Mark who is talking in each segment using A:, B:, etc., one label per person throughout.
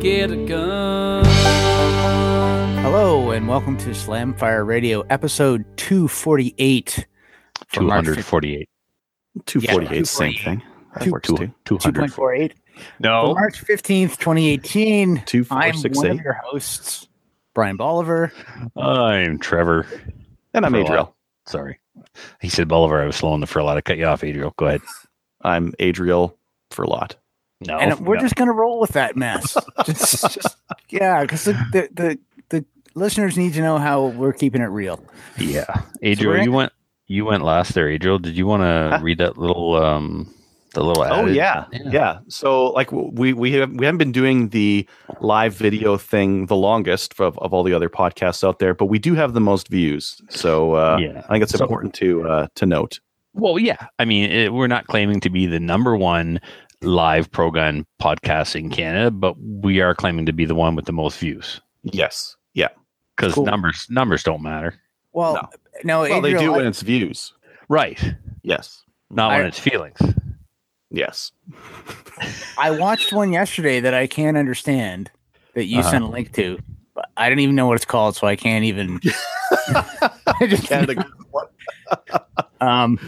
A: Get a gun.
B: Hello and welcome to Slamfire Radio, episode 248.
C: 248.
D: 248,
B: Yeah,
D: same thing. That
B: Two-
D: works
C: Two,
D: too.
B: 2.48.
C: No.
B: For March 15th, 2018.
D: Two, four,
B: I'm
D: six,
B: one
D: eight.
B: of your hosts, Brian Bolivar.
C: I'm Trevor.
D: And I'm
C: For
D: Adriel.
C: Sorry. He said Bolivar. I was slowing the for a lot to cut you off, Adriel. Go ahead.
D: I'm Adriel for lot.
C: No.
B: and we're
C: no.
B: just going to roll with that mess. just, just- yeah, because the, the, the, the listeners need to know how we're keeping it real.
C: Yeah. Adriel,
B: we're-
C: you went you went last there, Adriel. Did you want to
D: Huh?
C: read that little um the little
D: Oh
C: added-
D: yeah. yeah, So like we we have we haven't been doing the live video thing the longest of, of all the other podcasts out there, but we do have the most views. So uh,
C: Yeah.
D: I think it's
C: So-
D: important to uh, to note.
C: Well, yeah. I mean, it, we're not claiming to be the number one live pro gun podcast in Canada, but we are claiming to be the one with the most views
D: Yes. Yeah.
C: because
B: Cool.
C: numbers numbers don't matter.
B: Well, no,
D: Well, they do
B: I-
D: when it's views.
C: Right.
D: Yes.
C: Not when it's feelings.
D: Yes.
B: I watched one yesterday that I can't understand that you
C: Uh-huh.
B: sent a link to. But I don't even know what it's called, so I can't even. I just,
D: Canada.
B: um,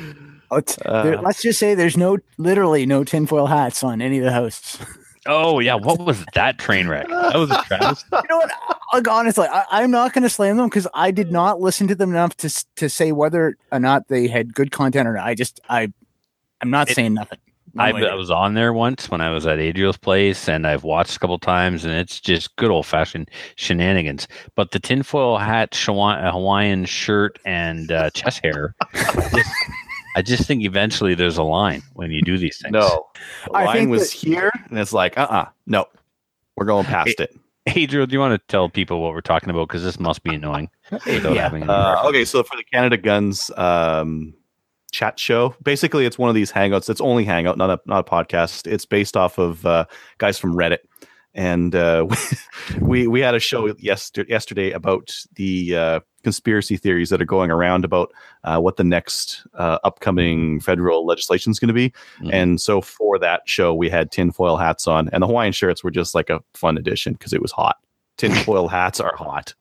B: let's, there-
D: Uh,
B: let's just say there's no, literally no tinfoil hats on any of the hosts.
C: Oh yeah, what was that train wreck? That was a travesty.
B: you know what? Like honestly, I, I'm not going to slam them because I did not listen to them enough to to say whether or not they had good content or not. I just I, I'm not
C: It-
B: saying nothing. No
C: I. I was on there once when I was at Adriel's place, and I've watched a couple times, and it's just good old fashioned shenanigans. But the tinfoil hat, uh, Hawaiian shirt, and uh, chest hair, just, I just think eventually there's a line when you do these things.
D: no. The
B: I
D: line was
B: that-
D: here, and it's like, uh, uh no, we're going past it.
C: Adriel, do you want to tell people what we're talking about? Because this must be annoying.
B: Yeah.
D: Uh, okay, so for the Canada Guns um, chat show, basically it's one of these hangouts. It's only hangout, not a not a podcast. It's based off of uh, guys from Reddit, and uh, we we had a show yesterday yesterday about the uh, conspiracy theories that are going around about uh, what the next uh, upcoming federal legislation is going to be.
C: Mhm.
D: And so for that show, we had tinfoil hats on, and the Hawaiian shirts were just like a fun addition because it was hot. Tinfoil hats are hot.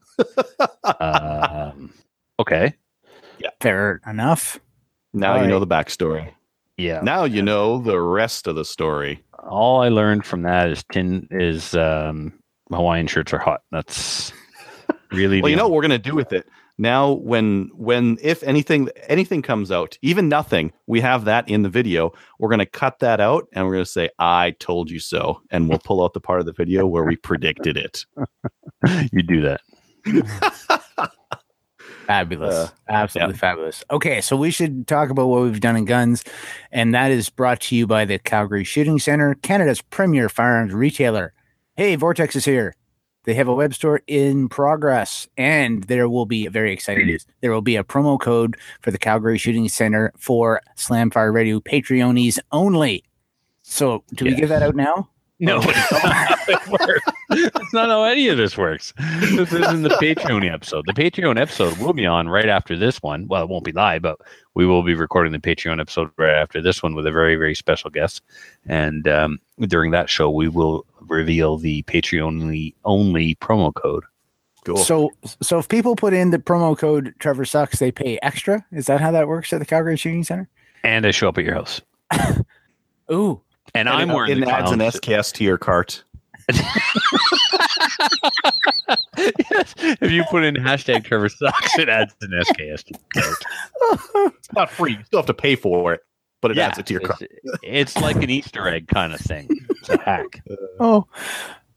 C: um, okay.
B: fair enough.
D: Now
B: All
D: you know
B: right.
D: the backstory.
C: Yeah.
D: Now you know the rest of the story.
C: all I learned from that is tin is um, Hawaiian shirts are hot. That's really
D: Well, you know what we're gonna do with it now. When when if anything anything comes out, even nothing, we have that in the video. We're gonna cut that out and we're gonna say, "I told you so," and we'll pull out the part of the video where we predicted it.
C: you do that.
B: Fabulous.
D: Uh,
B: Absolutely fabulous. Okay, so we should talk about what we've done in guns, and that is brought to you by the Calgary Shooting Center, Canada's premier firearms retailer. Hey, Vortex is here. They have a web store in progress, and there will be very exciting news. There will be a promo code for the Calgary Shooting Center for Slamfire Radio Patreonies only. So, do we give that out now?
C: No, that's not how it works. That's not how any of this works. This isn't the Patreon episode. The Patreon episode will be on right after this one. Well, it won't be live, but we will be recording the Patreon episode right after this one with a very, very special guest. And um, during that show, we will reveal the Patreon only, only promo code.
D: Cool.
B: So, so if people put in the promo code Trevor sucks, they pay extra. Is that how that works at the Calgary Shooting Center?
C: And I show up at your house.
B: Ooh,
C: And,
D: And
C: I'm
D: it,
C: wearing
D: it
C: the
D: adds an
C: clown-
D: SKS to your cart.
C: yes. If you put in hashtag Trevor sucks, it adds an SKS. to your cart.
D: It's not free. You still have to pay for it, but it
C: Yeah,
D: adds it to your cart.
C: it's, it's like an Easter egg kind of thing. It's a hack.
B: oh,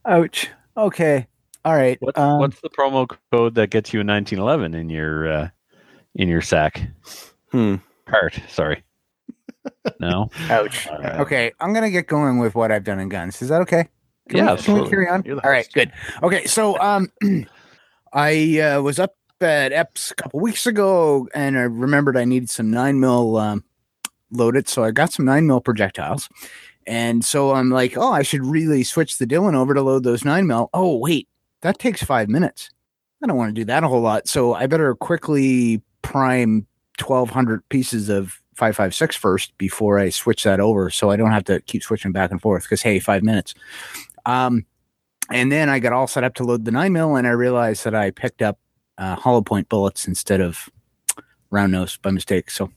B: ouch. Okay, all right.
C: What's,
B: um,
C: what's the promo code that gets you a 1911 in your uh, in your sack
D: Hmm.
C: cart? Sorry. No.
B: Ouch.
C: All right.
B: Okay, I'm gonna get going with what I've done in guns. Is that okay? Can
C: Yeah,
B: we, can we carry on?
D: You're the
B: All right, good. Okay, so um, I uh, was up at Epps a couple weeks ago, and I remembered I needed some nine mil um, loaded, so I got some nine mil projectiles, and so I'm like, oh, I should really switch the Dillon over to load those nine mil. Oh, wait, that takes five minutes. I don't want to do that a whole lot, so I better quickly prime 1,200 pieces of 556 first before I switch that over, so I don't have to keep switching back and forth. Because hey, five minutes. Um, and then I got all set up to load the nine mil, and I realized that I picked up uh, hollow point bullets instead of round nose by mistake. So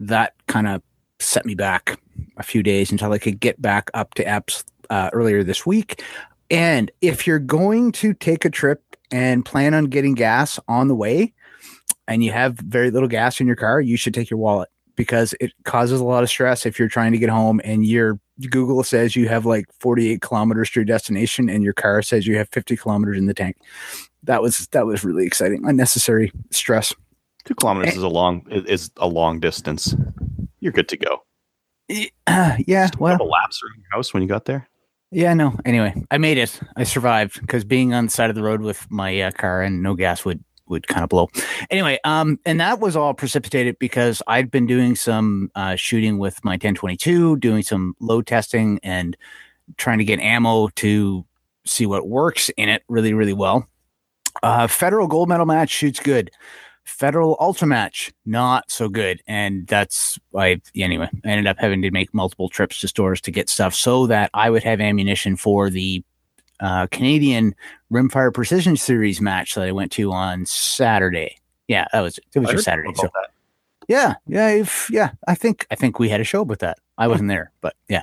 B: that kind of set me back a few days until I could get back up to Epps uh, earlier this week. And if you're going to take a trip and plan on getting gas on the way, and you have very little gas in your car, you should take your wallet because it causes a lot of stress if you're trying to get home and your Google says you have like 48 kilometers to your destination and your car says you have 50 kilometers in the tank. That was that was really exciting. Unnecessary stress.
D: Two kilometers is a long is a long distance. You're good to go.
B: Uh, yeah,
D: a
B: well,
D: couple laps around your house when you got there.
B: yeah, no. Anyway, I made it. I survived because being on the side of the road with my uh, car and no gas would would kind of blow. Anyway, um, and that was all precipitated because I'd been doing some uh, shooting with my 1022, doing some load testing and trying to get ammo to see what works in it really, really well. Uh, federal gold medal match shoots good. Federal ultra match not so good, and that's why. Anyway, I ended up having to make multiple trips to stores to get stuff so that I would have ammunition for the uh, Canadian Rimfire Precision Series match that I went to on Saturday. Yeah, that was it was
D: I
B: just Saturday. So
D: that.
B: yeah, yeah, if, yeah. I think I think we had a show with that. I wasn't there, but yeah.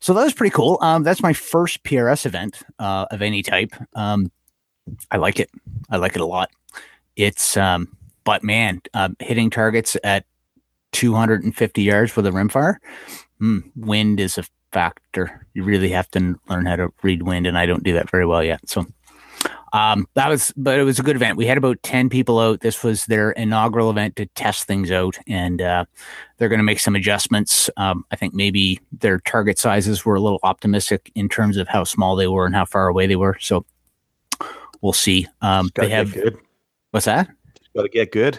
B: So that was pretty cool. Um, that's my first PRS event uh, of any type. Um, I like it. I like it a lot. It's um, but man, um, hitting targets at 250 yards with a rimfire, mm, wind is a factor. You really have to learn how to read wind, and I don't do that very well yet. So um, that was, but it was a good event. We had about 10 people out. This was their inaugural event to test things out, and uh, they're going to make some adjustments. Um, I think maybe their target sizes were a little optimistic in terms of how small they were and how far away they were. So we'll see. Um, they have
D: good.
B: what's that?
D: Got to get good.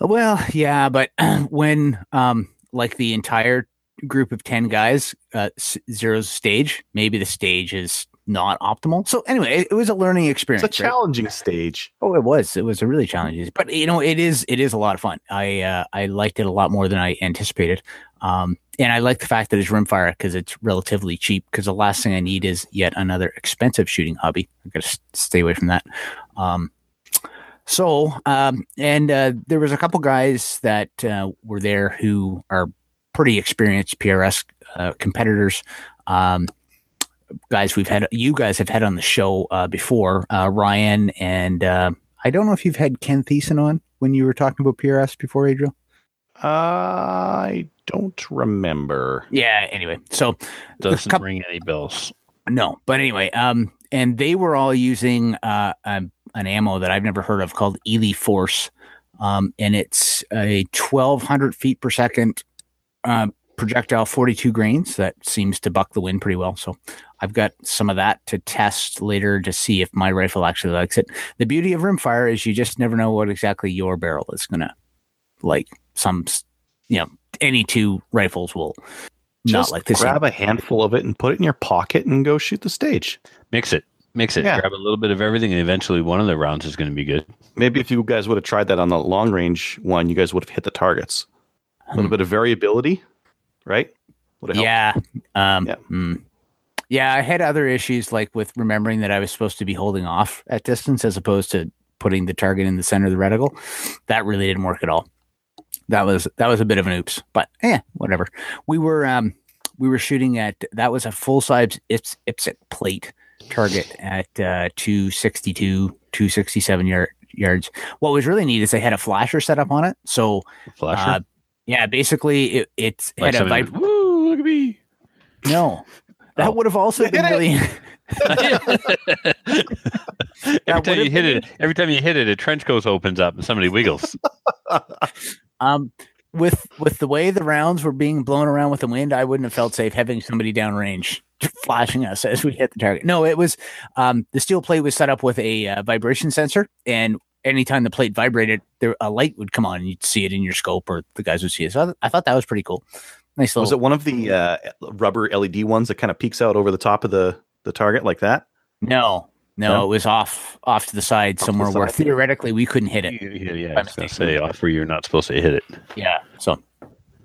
B: Well, yeah, but when um like the entire group of 10 guys uh zeros stage, maybe the stage is not optimal. So anyway, it, it was a learning experience.
D: It's a
B: right?
D: challenging stage.
B: Oh, it was. It was a really challenging, but you know, it is. It is a lot of fun. I uh, I liked it a lot more than I anticipated, um, and I like the fact that it's rimfire because it's relatively cheap. Because the last thing I need is yet another expensive shooting hobby. I got to s- stay away from that. Um, so, um, and uh, there was a couple guys that uh, were there who are pretty experienced PRS uh, competitors. Um, guys we've had you guys have had on the show uh, before uh, ryan and uh, i don't know if you've had ken thiessen on when you were talking about prs before adriel
D: I don't remember.
B: yeah anyway so
C: Doesn't
B: Coup-
C: ring any bells.
B: no but anyway um and they were all using uh um, an ammo that i've never heard of called Eley Force um and it's a 1200 feet per second uh, projectile 42 grains that seems to buck the wind pretty well so i've got some of that to test later to see if my rifle actually likes it the beauty of rimfire is you just never know what exactly your barrel is gonna like some you know any two rifles will
D: Just
B: not like this
D: grab a handful of it and put it in your pocket and go shoot the stage.
C: Mix it. Mix it.
D: Yeah.
C: Grab a little bit of everything, and eventually one of the rounds is going to be good.
D: Maybe if you guys would have tried that on the long range one, you guys would have hit the targets. A little
B: Hmm.
D: bit of variability, right? Would have helped.
B: Yeah. Um,
D: Yeah.
B: mm. yeah, I had other issues like with remembering that I was supposed to be holding off at distance as opposed to putting the target in the center of the reticle. That really didn't work at all. That was that was a bit of an oops, but eh, whatever. We were um we were shooting at that was a full size Ips, IPSC plate target at uh 262 267 yard, yards. What was really neat is they had a flasher set up on it. So
C: Flasher.
B: uh, yeah, basically it, it's
C: like
B: had a
C: somebody
B: vib-
C: Woo! Look at me.
B: no. That
C: Oh.
B: would have also been really
C: every time you hit
B: been-
C: it, every time you hit it, a trench coat opens up and somebody wiggles.
B: um with with the way the rounds were being blown around with the wind, I wouldn't have felt safe having somebody downrange flashing us as we hit the target. No, it was um, the steel plate was set up with a uh, vibration sensor, and anytime the plate vibrated, there a light would come on, and you'd see it in your scope, or the guys would see it. So I, I thought that was pretty cool. Nice little.
D: Was it one of the uh, rubber LED ones that kind of peeks out over the top of the the target like that?
B: No, no,
D: No?
B: it was off off to the side
D: Off to the
B: somewhere where theoretically we couldn't hit it.
C: Yeah, yeah,
B: By
C: I was gonna say off where you're not supposed to hit it.
B: Yeah. So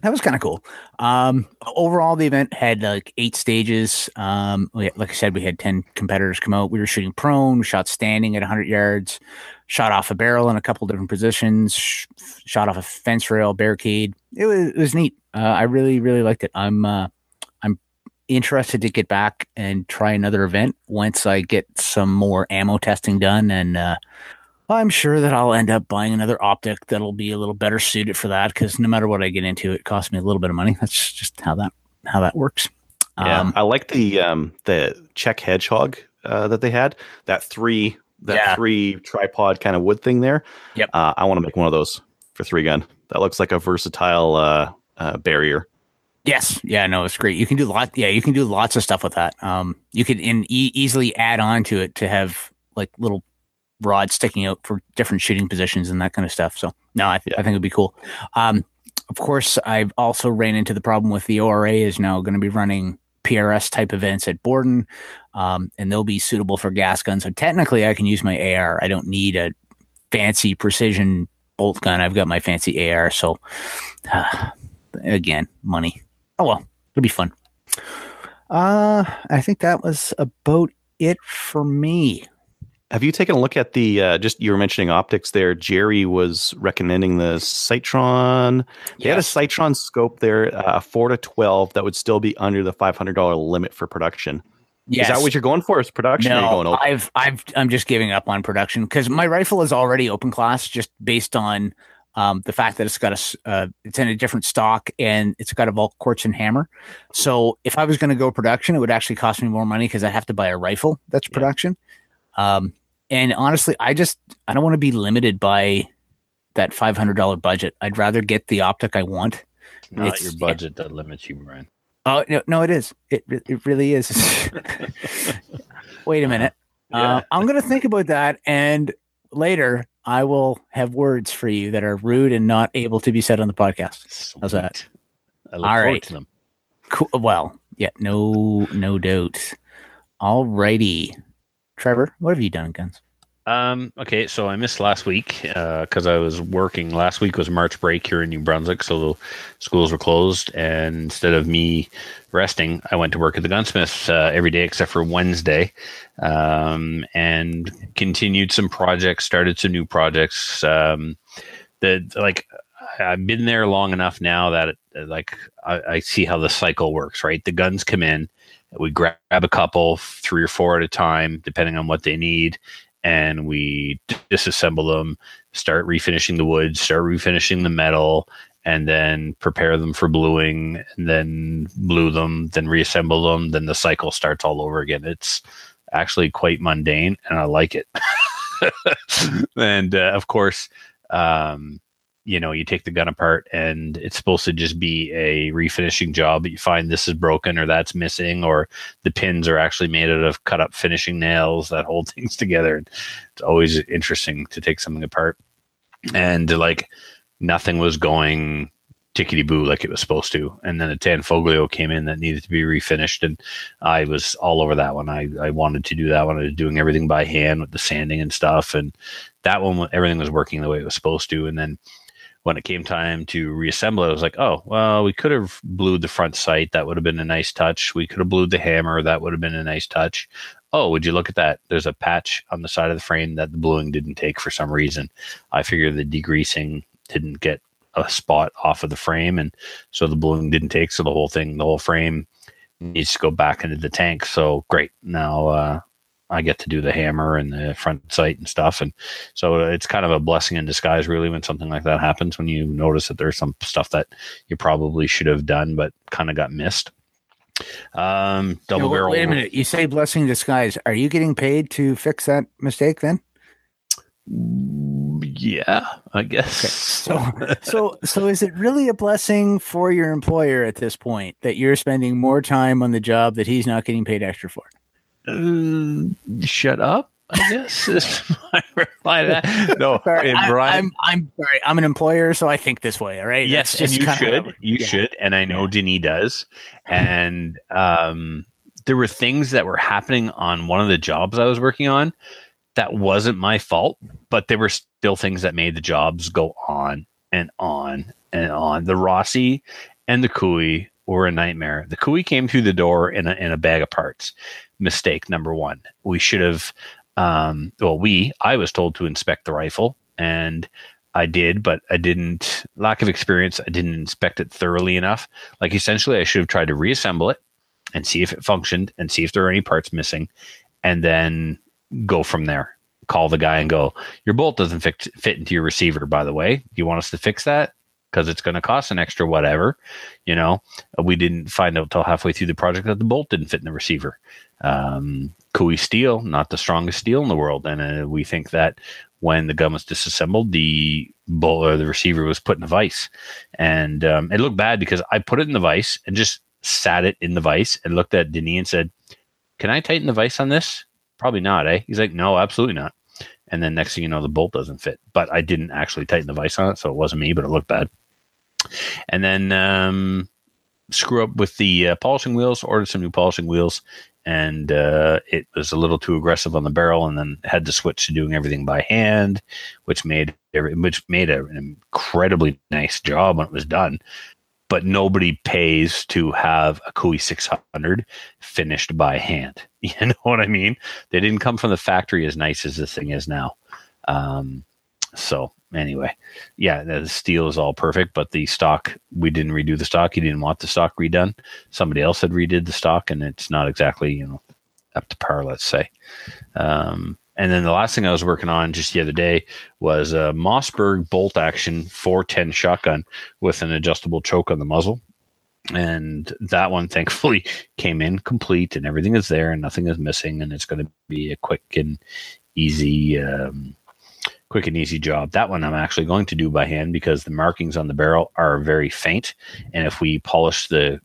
B: that was kind of cool. Um, overall, the event had like eight stages. Um, we, like I said, we had 10 competitors come out. We were shooting prone, we shot standing at 100 yards, shot off a barrel in a couple different positions, sh- shot off a fence rail, barricade. It was, it was neat. Uh, I really, really liked it. I'm, uh, I'm interested to get back and try another event once I get some more ammo testing done and, uh, I'm sure that I'll end up buying another optic that'll be a little better suited for that because no matter what I get into, it costs me a little bit of money. That's just how that how that works.
D: Yeah,
B: Um,
D: I like the um, the Czech hedgehog uh, that they had. That three that
B: Yeah.
D: three tripod kind of wood thing there.
B: Yep.
D: Uh, I want to make one of those for three gun. That looks like a versatile uh, uh, barrier.
B: yes, yeah, no, it's great. You can do lot, yeah, you can do lots of stuff with that. Um, you could in e- easily add on to it to have like little rods sticking out for different shooting positions and that kind of stuff. So no, I, th- I think it'd be cool. Um, of course, I've also ran into the problem with the ORA is now going to be running PRS type events at Borden, um, and they'll be suitable for gas guns. So technically, I can use my AR. I don't need a fancy precision bolt gun. I've got my fancy AR. So again, money. Oh well, it'll be fun. Uh, I think that was about it for me.
D: Have you taken a look at the uh, just you were mentioning optics there? Jerry was recommending the Sightron. They had a Sightron scope there, uh, a four to twelve that would still be under the five hundred dollar limit for production.
B: Yes.
D: Is that what you're going for? Is production?
B: No? I've I've I'm just giving up on production because my rifle is already open class, just based on um, the fact that it's got a uh, it's in a different stock and it's got a Volquartsen and hammer. So if I was going to go production, it would actually cost me more money because I have to buy a rifle that's
D: Yeah.
B: production. Um, and honestly, I just I don't want to be limited by that five hundred dollar budget. I'd rather get the optic I want.
C: Not
B: It's-
C: your budget that limits you, Brian.
B: Oh no, no, it is. It it really is. Wait a minute.
D: Yeah.
B: Uh, I'm going to think about that, and later I will have words for you that are rude and not able to be said on the podcast. How's that?
C: Sweet. I look
B: All
C: forward
B: right.
C: to them.
B: Cool. Well, yeah, no, no doubt. All righty, Trevor, what have you done, guns?
C: Um, okay, so I missed last week because I was working. Last week was March break here in New Brunswick, so schools were closed. And instead of me resting, I went to work at the gunsmith uh, every day except for Wednesday, um, and continued some projects, started some new projects. Um, that like I've been there long enough now that uh, like I, I see how the cycle works. Right, the guns come in, we grab a couple, three or four at a time, depending on what they need and we disassemble them, start refinishing the wood, start refinishing the metal, and then prepare them for bluing, and then blue them, then reassemble them. Then the cycle starts all over again. It's actually quite mundane, and I like it. and uh, of course, um, you know, you take the gun apart, and it's supposed to just be a refinishing job. But you find this is broken, or that's missing, or the pins are actually made out of cut up finishing nails that hold things together. It's always interesting to take something apart. And like nothing was going tickety boo like it was supposed to. And then a Tanfoglio came in that needed to be refinished. And I was all over that one. I, I wanted to do that one. I was doing everything by hand with the sanding and stuff. And that one, everything was working the way it was supposed to. And then when it came time to reassemble it, I was like, oh, well, we could have blued the front sight. That would have been a nice touch. We could have blued the hammer. That would have been a nice touch. Oh, would you look at that? There's a patch on the side of the frame that the bluing didn't take for some reason. I figured the degreasing didn't get a spot off of the frame. And so the bluing didn't take. So the whole thing, the whole frame needs to go back into the tank. So great. Now, uh, I get to do the hammer and the front sight and stuff. And so it's kind of a blessing in disguise, really, when something like that happens, when you notice that there's some stuff that you probably should have done, but kind of got missed. Um, double
B: No,
C: barrel.
B: Wait a minute. You say blessing in disguise. Are you getting paid to fix that mistake then?
C: Yeah, I guess.
B: So, so, so is it really a blessing for your employer at this point that you're spending more time on the job that he's not getting paid extra for?
C: Uh, shut up. I guess is my reply to that. No,
B: Sorry, I,
C: Brian,
B: I'm, I'm sorry. I'm an employer, so I think this way. All right.
C: yes,
B: That's
C: and you should, you
B: yeah.
C: should, and I know Denis does. And um, there were things that were happening on one of the jobs I was working on that wasn't my fault, but there were still things that made the jobs go on and on and on. The Rossi and the Cooey were a nightmare. The Cooey came through the door in a, in a bag of parts. Mistake number one. We should have, um, well, we, I was told to inspect the rifle and I did, but I didn't, lack of experience, I didn't inspect it thoroughly enough. Like essentially, I should have tried to reassemble it and see if it functioned and see if there are any parts missing and then go from there. Call the guy and go, your bolt doesn't fit, fit into your receiver, by the way. Do you want us to fix that? Because it's going to cost an extra whatever. You know, we didn't find out till halfway through the project that the bolt didn't fit in the receiver. Um, steel, not the strongest steel in the world. And uh, we think that when the gun was disassembled, the bolt or the receiver was put in a vise. And um, it looked bad because I put it in the vise and just sat it in the vise and looked at Denis and said, Can I tighten the vise on this? Probably not, eh? He's like, No, absolutely not. And then next thing you know, the bolt doesn't fit. But I didn't actually tighten the vise on it, so it wasn't me, but it looked bad. And then um, screw up with the uh, polishing wheels, ordered some new polishing wheels, and uh, it was a little too aggressive on the barrel, and then had to switch to doing everything by hand, which made which made an incredibly nice job when it was done. But nobody pays to have a Cooey 600 finished by hand. You know what I mean? They didn't come from the factory as nice as this thing is now. Um, so anyway, yeah, the steel is all perfect, but the stock we didn't redo the stock. He didn't want the stock redone. Somebody else had redid the stock, and it's not exactly you know up to par. Let's say. Um, and then the last thing I was working on just the other day was a Mossberg bolt action 410 shotgun with an adjustable choke on the muzzle. And that one thankfully came in complete and everything is there and nothing is missing. And it's going to be a quick and easy, um, quick and easy job. That one I'm actually going to do by hand because the markings on the barrel are very faint. And if we polish the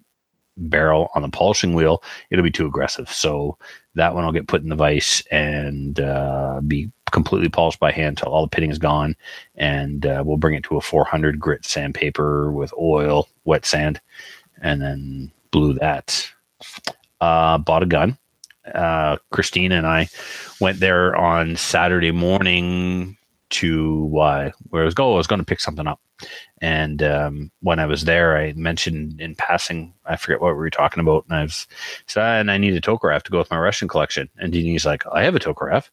C: barrel on the polishing wheel, it'll be too aggressive. So that one will get put in the vise and uh, be completely polished by hand till all the pitting is gone. And uh, we'll bring it to a 400 grit sandpaper with oil, wet sand, and then glue that. Uh, bought a gun. Uh, Christina and I went there on Saturday morning to where I was going. I was going to pick something up, and um, when I was there, I mentioned in passing, I forget what we were talking about, and I was said, "Ah, and I need a Tokarev to go with my Russian collection. And Denis like, I have a Tokarev.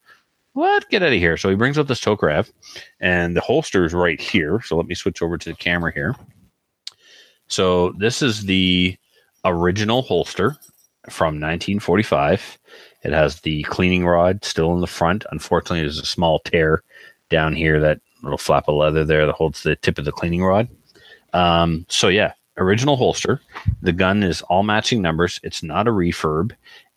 C: What? Get out of here! So he brings up this Tokarev, and the holster is right here. So let me switch over to the camera here. So this is the original holster from 1945. It has the cleaning rod still in the front. Unfortunately, there's a small tear down here, that little flap of leather there that holds the tip of the cleaning rod. Um, so yeah, original holster. The gun is all matching numbers. It's not a refurb,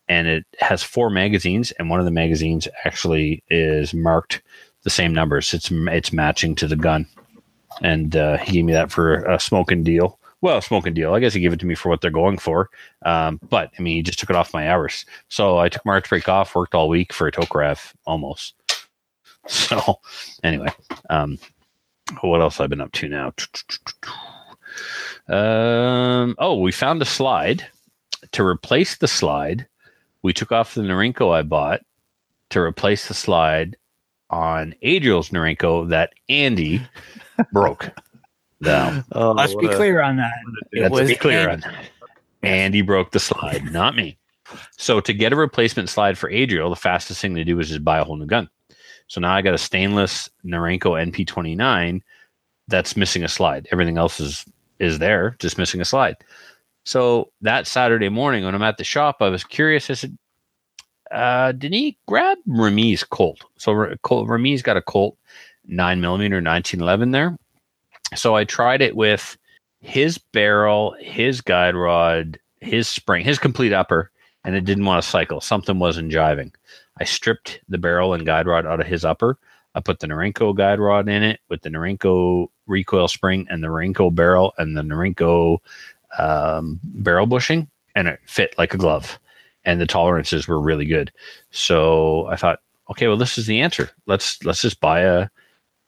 C: and it has four magazines, and one of the magazines actually is marked the same numbers. It's it's matching to the gun, and uh, he gave me that for a smoking deal. Well, smoking deal. I guess he gave it to me for what they're going for. Um, but I mean, he just took it off my hours. So I took March break off, worked all week for a Tokarev almost. So anyway, um, what else I've been up to now? Um, oh, we found a slide. To replace the slide, we took off the Norinco I bought to replace the slide on Adriel's Norinco that Andy broke. Now,
D: Oh,
B: Let's be
D: a-
B: clear on that. It
C: let's
B: was
C: be clear
B: Andy.
C: on that. Andy broke the slide, not me. So to get a replacement slide for Adriel, the fastest thing to do is just buy a whole new gun. So now I got a stainless Norinco NP29 that's missing a slide. Everything else is is there, just missing a slide. So that Saturday morning when I'm at the shop, I was curious. I said, uh, Denis, grab Remy's Colt. So Remy's got a Colt 9 millimeter 1911 there. So I tried it with his barrel, his guide rod, his spring, his complete upper, and it didn't want to cycle. Something wasn't jiving. I stripped the barrel and guide rod out of his upper. I put the Norinco guide rod in it with the Norinco recoil spring and the Norinco barrel and the Norinco um, barrel bushing, and it fit like a glove. And the tolerances were really good. So I thought, okay, well, this is the answer. Let's let's just buy a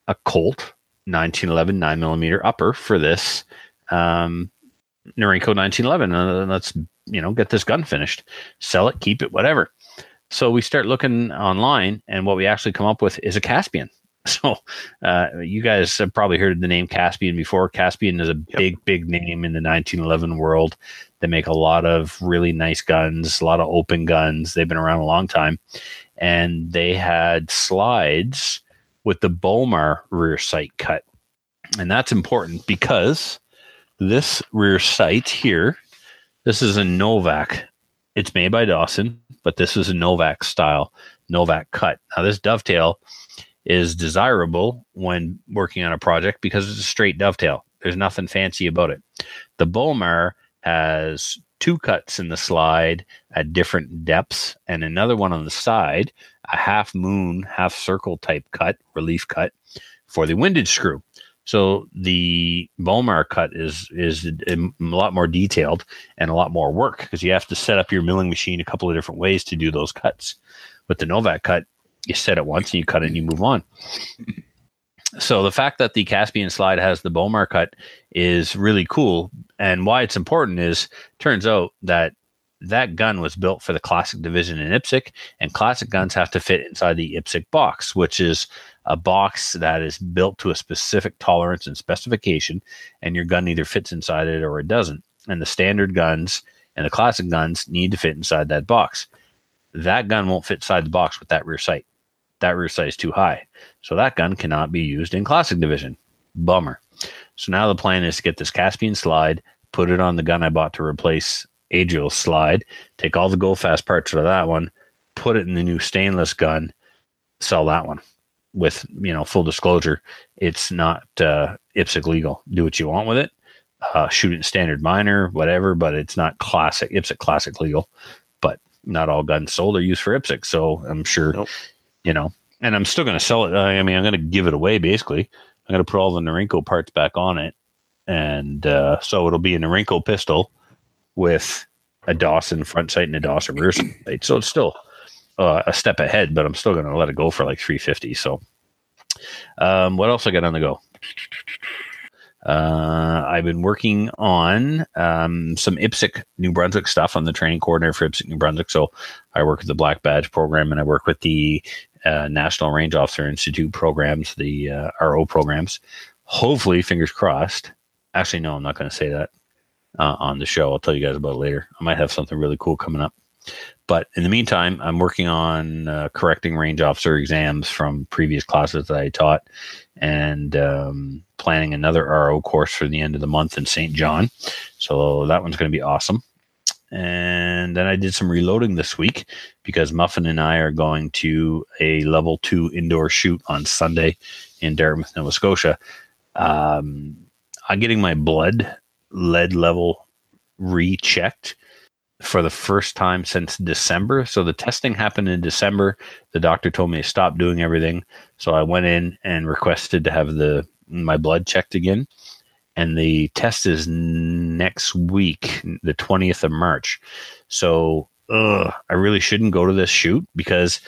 C: a Colt 1911 nine millimeter upper for this um, Norinco 1911, and let's you know get this gun finished, sell it, keep it, whatever. So we start looking online, and what we actually come up with is a Caspian. So uh, you guys have probably heard the name Caspian before. Caspian is a
D: Yep.
C: big, big name in the 1911 world. They make a lot of really nice guns, a lot of open guns. They've been around a long time, and they had slides with the Bomar rear sight cut, and that's important because this rear sight here, this is a Novak. It's made by Dawson, but this is a Novak style, Novak cut. Now, this dovetail is desirable when working on a project because it's a straight dovetail. There's nothing fancy about it. The Bomar has two cuts in the slide at different depths and another one on the side, a half moon, half circle type cut, relief cut for the windage screw. So the Bomar cut is is a lot more detailed and a lot more work because you have to set up your milling machine a couple of different ways to do those cuts. With the Novak cut, you set it once and you cut it and you move on. So the fact that the Caspian slide has the Bomar cut is really cool, and why it's important is turns out that that gun was built for the classic division in IPSC, and classic guns have to fit inside the IPSC box, which is a box that is built to a specific tolerance and specification, and your gun either fits inside it or it doesn't. And the standard guns and the classic guns need to fit inside that box. That gun won't fit inside the box with that rear sight. That rear sight is too high. So that gun cannot be used in classic division. Bummer. So now the plan is to get this Caspian slide, put it on the gun I bought to replace Adriel's slide, take all the go fast parts out of that one, put it in the new stainless gun, sell that one. With you know full disclosure, it's not uh, IPSC legal. Do what you want with it. Uh, shoot it in standard minor, whatever, but it's not classic IPSC classic legal. But not all guns sold are used for IPSC, so I'm sure
D: Nope.
C: you know. And I'm still going to sell it. I mean, I'm going to give it away basically. I'm going to put all the Norinco parts back on it, and uh, so it'll be a Norinco pistol with a Dawson front sight and a Dawson rear sight. So it's still uh, a step ahead, but I'm still going to let it go for like 350. So, um, what else I got on the go? Uh, I've been working on um, some IPSC New Brunswick stuff. I'm the training coordinator for IPSC New Brunswick. So I work with the Black Badge program and I work with the uh, National Range Officer Institute programs, the uh, RO programs. Hopefully, fingers crossed. Actually, no, I'm not going to say that uh, on the show. I'll tell you guys about it later. I might have something really cool coming up. But in the meantime, I'm working on uh, correcting range officer exams from previous classes that I taught and um, planning another RO course for the end of the month in St. John. So that one's going to be awesome. And then I did some reloading this week because Muffin and I are going to a level two indoor shoot on Sunday in Dartmouth, Nova Scotia. Um, I'm getting my blood lead level rechecked for the first time since December. So the testing happened in December. The doctor told me to stop doing everything. So I went in and requested to have the my blood checked again. And the test is next week, the 20th of March. So ugh, I really shouldn't go to this shoot because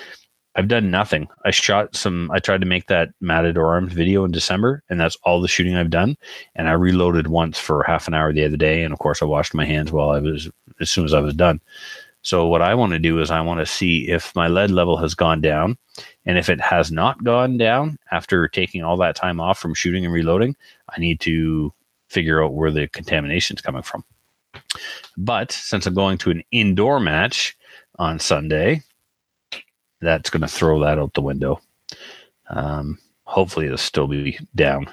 C: I've done nothing. I shot some, I tried to make that Matador Arms video in December, and that's all the shooting I've done. And I reloaded once for half an hour the other day. And of course, I washed my hands while I was, as soon as I was done. So, what I want to do is I want to see if my lead level has gone down. And if it has not gone down after taking all that time off from shooting and reloading, I need to figure out where the contamination is coming from. But since I'm going to an indoor match on Sunday, that's going to throw that out the window. Um, hopefully, it'll still be down.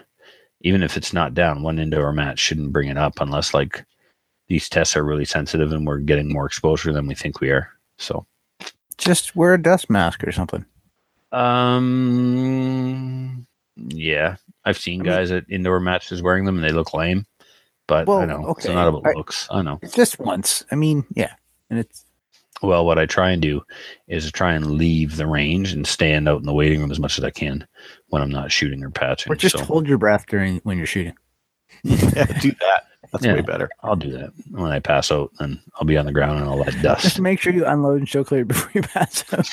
C: Even if it's not down, one indoor match shouldn't bring it up unless like these tests are really sensitive and we're getting more exposure than we think we are. So,
B: Just wear a dust mask or something.
C: um, yeah, I've seen
B: I mean-
C: guys at indoor matches wearing them and they look lame. But I
B: Well,
C: know it's
B: okay.
C: not about
B: I-
C: looks. I know.
B: It's just once. I mean, yeah, and it's
C: Well, what I try and do is try and leave the range and stand out in the waiting room as much as I can when I'm not shooting or patching.
B: Or just
C: So
B: hold your breath during when you're shooting.
D: Yeah, do that. That's
C: Yeah.
D: way better.
C: I'll do that when I pass out, and I'll be on the ground and I'll let
B: Just
C: dust.
B: to make sure you unload and show clear before you pass out.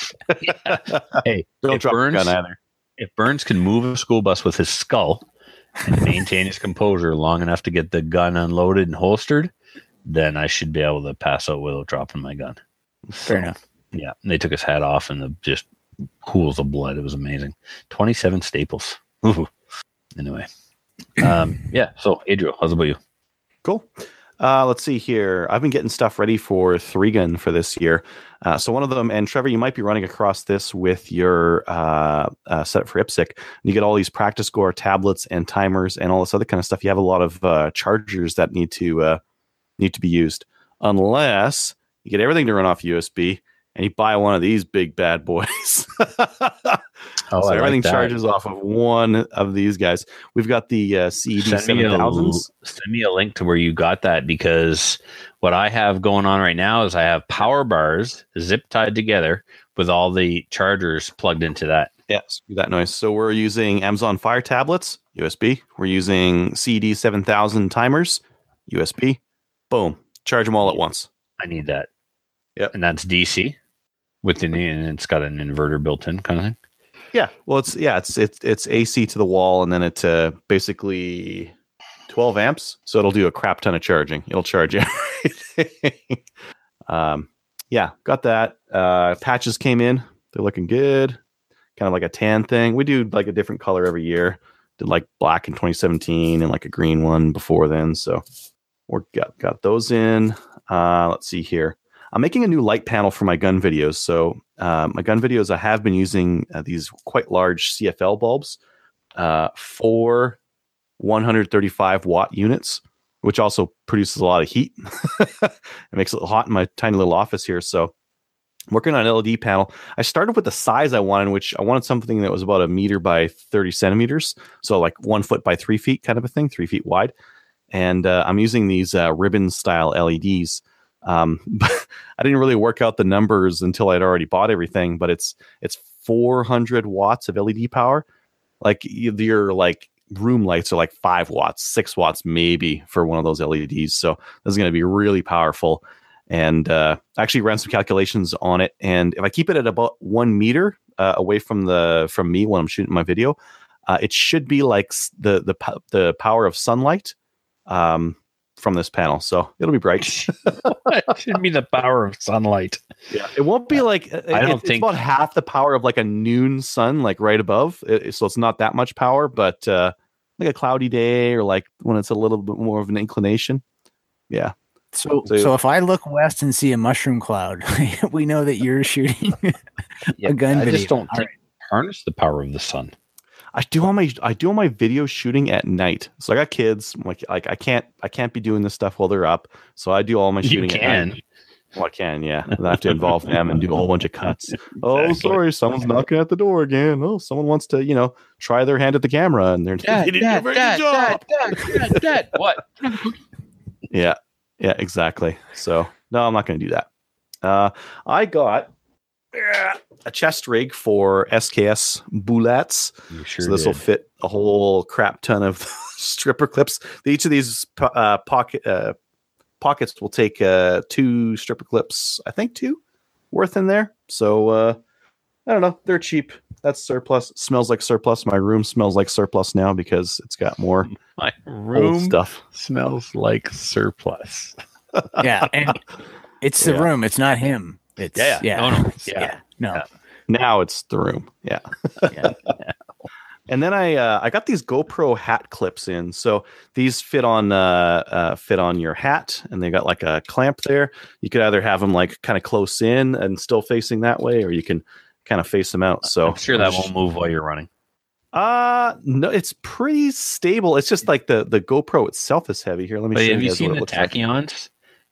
C: hey,
D: Don't
C: if
D: drop
C: Burns,
D: gun either.
C: if Burns can move a school bus with his skull and maintain his composure long enough to get the gun unloaded and holstered, then I should be able to pass out without dropping my gun.
B: Fair enough.
C: Yeah, and they took his hat off and the just pools of blood. It was amazing. Twenty-seven staples. Ooh. Anyway, um, yeah. So, Adriel, how's about you?
D: Cool. Uh, let's see here. I've been getting stuff ready for three gun for this year. Uh, so one of them, and Trevor, you might be running across this with your uh, uh, setup for IPSC. You get all these practice score tablets and timers and all this other kind of stuff. You have a lot of uh, chargers that need to uh, need to be used, unless you get everything to run off USB and you buy one of these big bad boys.
C: Oh,
D: so
C: I
D: everything
C: that.
D: charges off of one of these guys. We've got the uh, CED
C: Send me, a, send me a link to where you got that because what I have going on right now is I have power bars zip tied together with all the chargers plugged into that.
D: Yeah, screw that noise. So we're using Amazon Fire tablets, USB. We're using CD seven thousand timers, USB. Boom, charge them all at once.
C: I need that.
D: Yep.
C: And that's DC with the and it's got an inverter built in kind of thing.
D: Yeah, well, it's yeah, it's it's it's AC to the wall, and then it's uh, basically twelve amps. So it'll do a crap ton of charging. It'll charge everything. um, yeah, got that. Uh, patches came in. They're looking good. Kind of like a tan thing. We do like a different color every year. Did like black in 2017 and like a green one before then. So we're got got those in. Uh, let's see here. I'm making a new light panel for my gun videos. So uh, my gun videos, I have been using uh, these quite large CFL bulbs, uh, four 135 watt units, which also produces a lot of heat. it makes it hot in my tiny little office here. So I'm working on an LED panel. I started with the size I wanted, which I wanted something that was about a meter by 30 centimeters. So like one foot by three feet kind of a thing, three feet wide. And uh, I'm using these uh, ribbon style LEDs. Um, but I didn't really work out the numbers until I'd already bought everything, but it's it's 400 watts of LED power. Like your like room lights are like five watts, six watts maybe for one of those LEDs. So this is going to be really powerful. And uh, I actually ran some calculations on it, and if I keep it at about one meter uh, away from the from me when I'm shooting my video, uh, it should be like the the the power of sunlight um, from this panel. So it'll be bright.
C: it should be the power of sunlight.
D: Yeah, it won't be like
C: I don't
D: it's
C: think-
D: about half the power of like a noon sun, like right above. It- so it's not that much power, but uh, like a cloudy day or like when it's a little bit more of an inclination. Yeah,
B: So,
D: So-
B: so if I look west and see a mushroom cloud, we know that you're shooting a gun
C: I
B: video.
C: just don't
B: All
C: think harness the power of the sun.
D: I do all my I do all my video shooting at night. So I got kids. I'm like like I can't I can't be doing this stuff while they're up. So I do all my
C: You
D: shooting. At
C: can.
D: night. Well, I can. Yeah, I have to involve them and do a whole bunch of cuts. Oh, sorry, someone's knocking at the door again. Oh, someone wants to you know try their hand at the camera and they're they didn't do a job.
C: dad, dad, what?
D: Yeah, yeah, exactly. So no, I'm not going to do that. Uh, I got uh, a chest rig for SKS bullets.
C: Sure
D: so this will fit a whole crap ton of stripper clips. Each of these uh, pocket uh, pockets will take uh, two stripper clips. I think two worth in there. So uh, I don't know. They're cheap. That's surplus. Smells like surplus. My room smells like surplus now because it's got more
C: My
D: old
C: room
D: stuff.
C: smells like surplus.
B: yeah, and it's the
D: Yeah.
B: room. It's not him. It's
C: Yeah,
B: yeah,
C: yeah. No, no.
B: yeah,
C: Yeah.
B: no.
C: Yeah.
D: Now it's the room. Yeah.
B: Yeah.
D: And then I uh, I got these GoPro hat clips in. So these fit on uh, uh, fit on your hat, and they got like a clamp there. You could either have them like kind of close in and still facing that way, or you can kind of face them out. So
C: I'm sure that won't move while you're running.
D: Uh no, it's pretty stable. It's just like the the GoPro itself is heavy. Here, let me
C: But
D: show
C: have
D: you
C: you seen the
D: it looks like.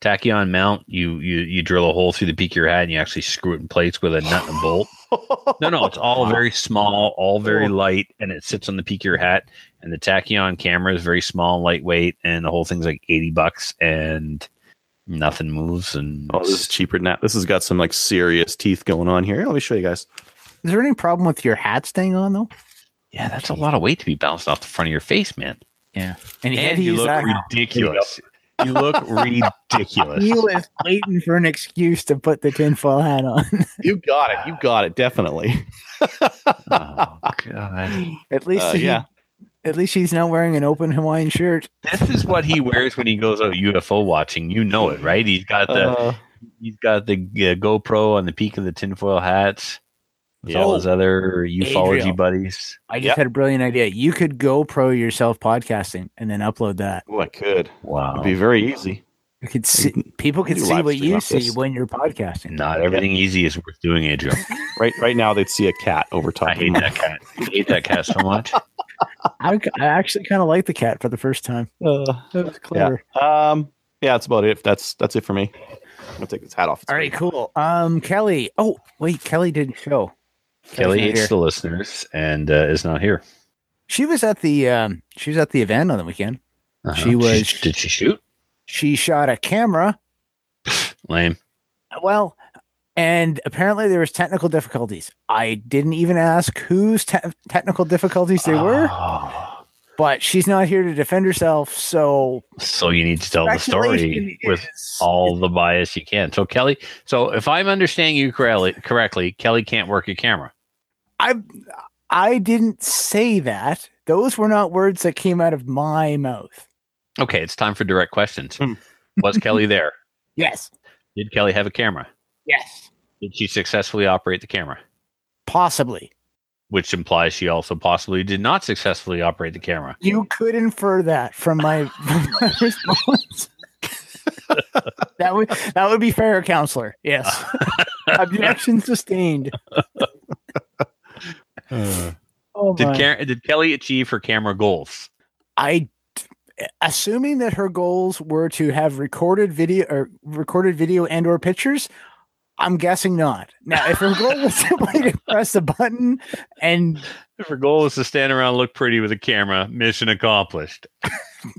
C: Tachyons? Tachyon mount, you you you drill a hole through the peak of your hat and you actually screw it in place with a nut and a bolt. No, no, it's all very small, all very
D: Oh.
C: light, and it sits on the peak of your hat. And the Tachyon camera is very small, lightweight, and the whole thing's like eighty bucks. And Nothing moves, and
D: Oh, this is cheaper than that. This has got some like serious teeth going on here. Let me show you guys.
B: Is there any problem with your hat staying on though?
C: yeah, that's a lot of weight to be bounced off the front of your face, man.
B: Yeah. And, he had
C: And you look
B: that.
C: ridiculous. You look ridiculous.
B: He was waiting for an excuse to put the tinfoil hat on.
D: You got it. You got it. Definitely.
C: oh god.
B: At least
D: Uh,
B: he-
D: yeah.
B: At least he's not wearing an open Hawaiian shirt.
C: This is what he wears when he goes out UFO watching. You know it, right? He's got the
D: Uh,
C: he's got the uh, GoPro on the peak of the tinfoil hats. With all his other ufology
B: Adriel.
C: buddies.
B: I just
D: Yep.
B: had a brilliant idea. You could GoPro yourself podcasting and then upload that.
D: oh, I could.
C: Wow.
D: It'd be very easy.
B: You could see people could see what you see
D: this.
B: when you're podcasting.
C: Not everything easy is worth doing, Adriel.
D: Right. Right now, they'd see a cat over top.
C: I hate that cat. I hate that cat so much.
B: I, I actually kind of like the cat for the first time.
D: Uh,
B: That was clever.
D: um. Yeah, that's about it. That's that's it for me. I'm gonna take this hat off. It's
B: All right, cool. Um, Kelly. Oh, wait, Kelly didn't show.
C: Kelly hates
B: here.
C: the listeners and uh, is not here.
B: She was at the um, she was at the event on the weekend.
C: Uh-huh.
B: She was-
C: Did she shoot?
B: She shot a camera.
C: Lame.
B: Well, and apparently there was technical difficulties. I didn't even ask whose te- technical difficulties they were,
C: Oh,
B: but she's not here to defend herself. So
C: so you need to tell the story
B: speculation
C: with all the bias you can. So Kelly, so if I'm understanding you correctly, correctly, Kelly can't work a camera.
B: I I didn't say that. Those were not words that came out of my mouth.
C: Okay, it's time for direct questions.
D: Hmm.
C: Was Kelly there?
B: Yes.
C: Did Kelly have a camera?
B: Yes.
C: Did she successfully operate the camera?
B: Possibly.
C: Which implies she also possibly did not successfully operate the camera.
B: You could infer that from my, from my response. that would that would be fair, counselor. Yes. Objection sustained. Uh, oh
C: Did
B: my.
C: Karen, did Kelly achieve her camera goals?
B: I assuming that her goals were to have recorded video or recorded video and or pictures, I'm guessing not. Now, if her goal was simply to press a button and
C: If her goal was to stand around, and look pretty with a camera, mission accomplished.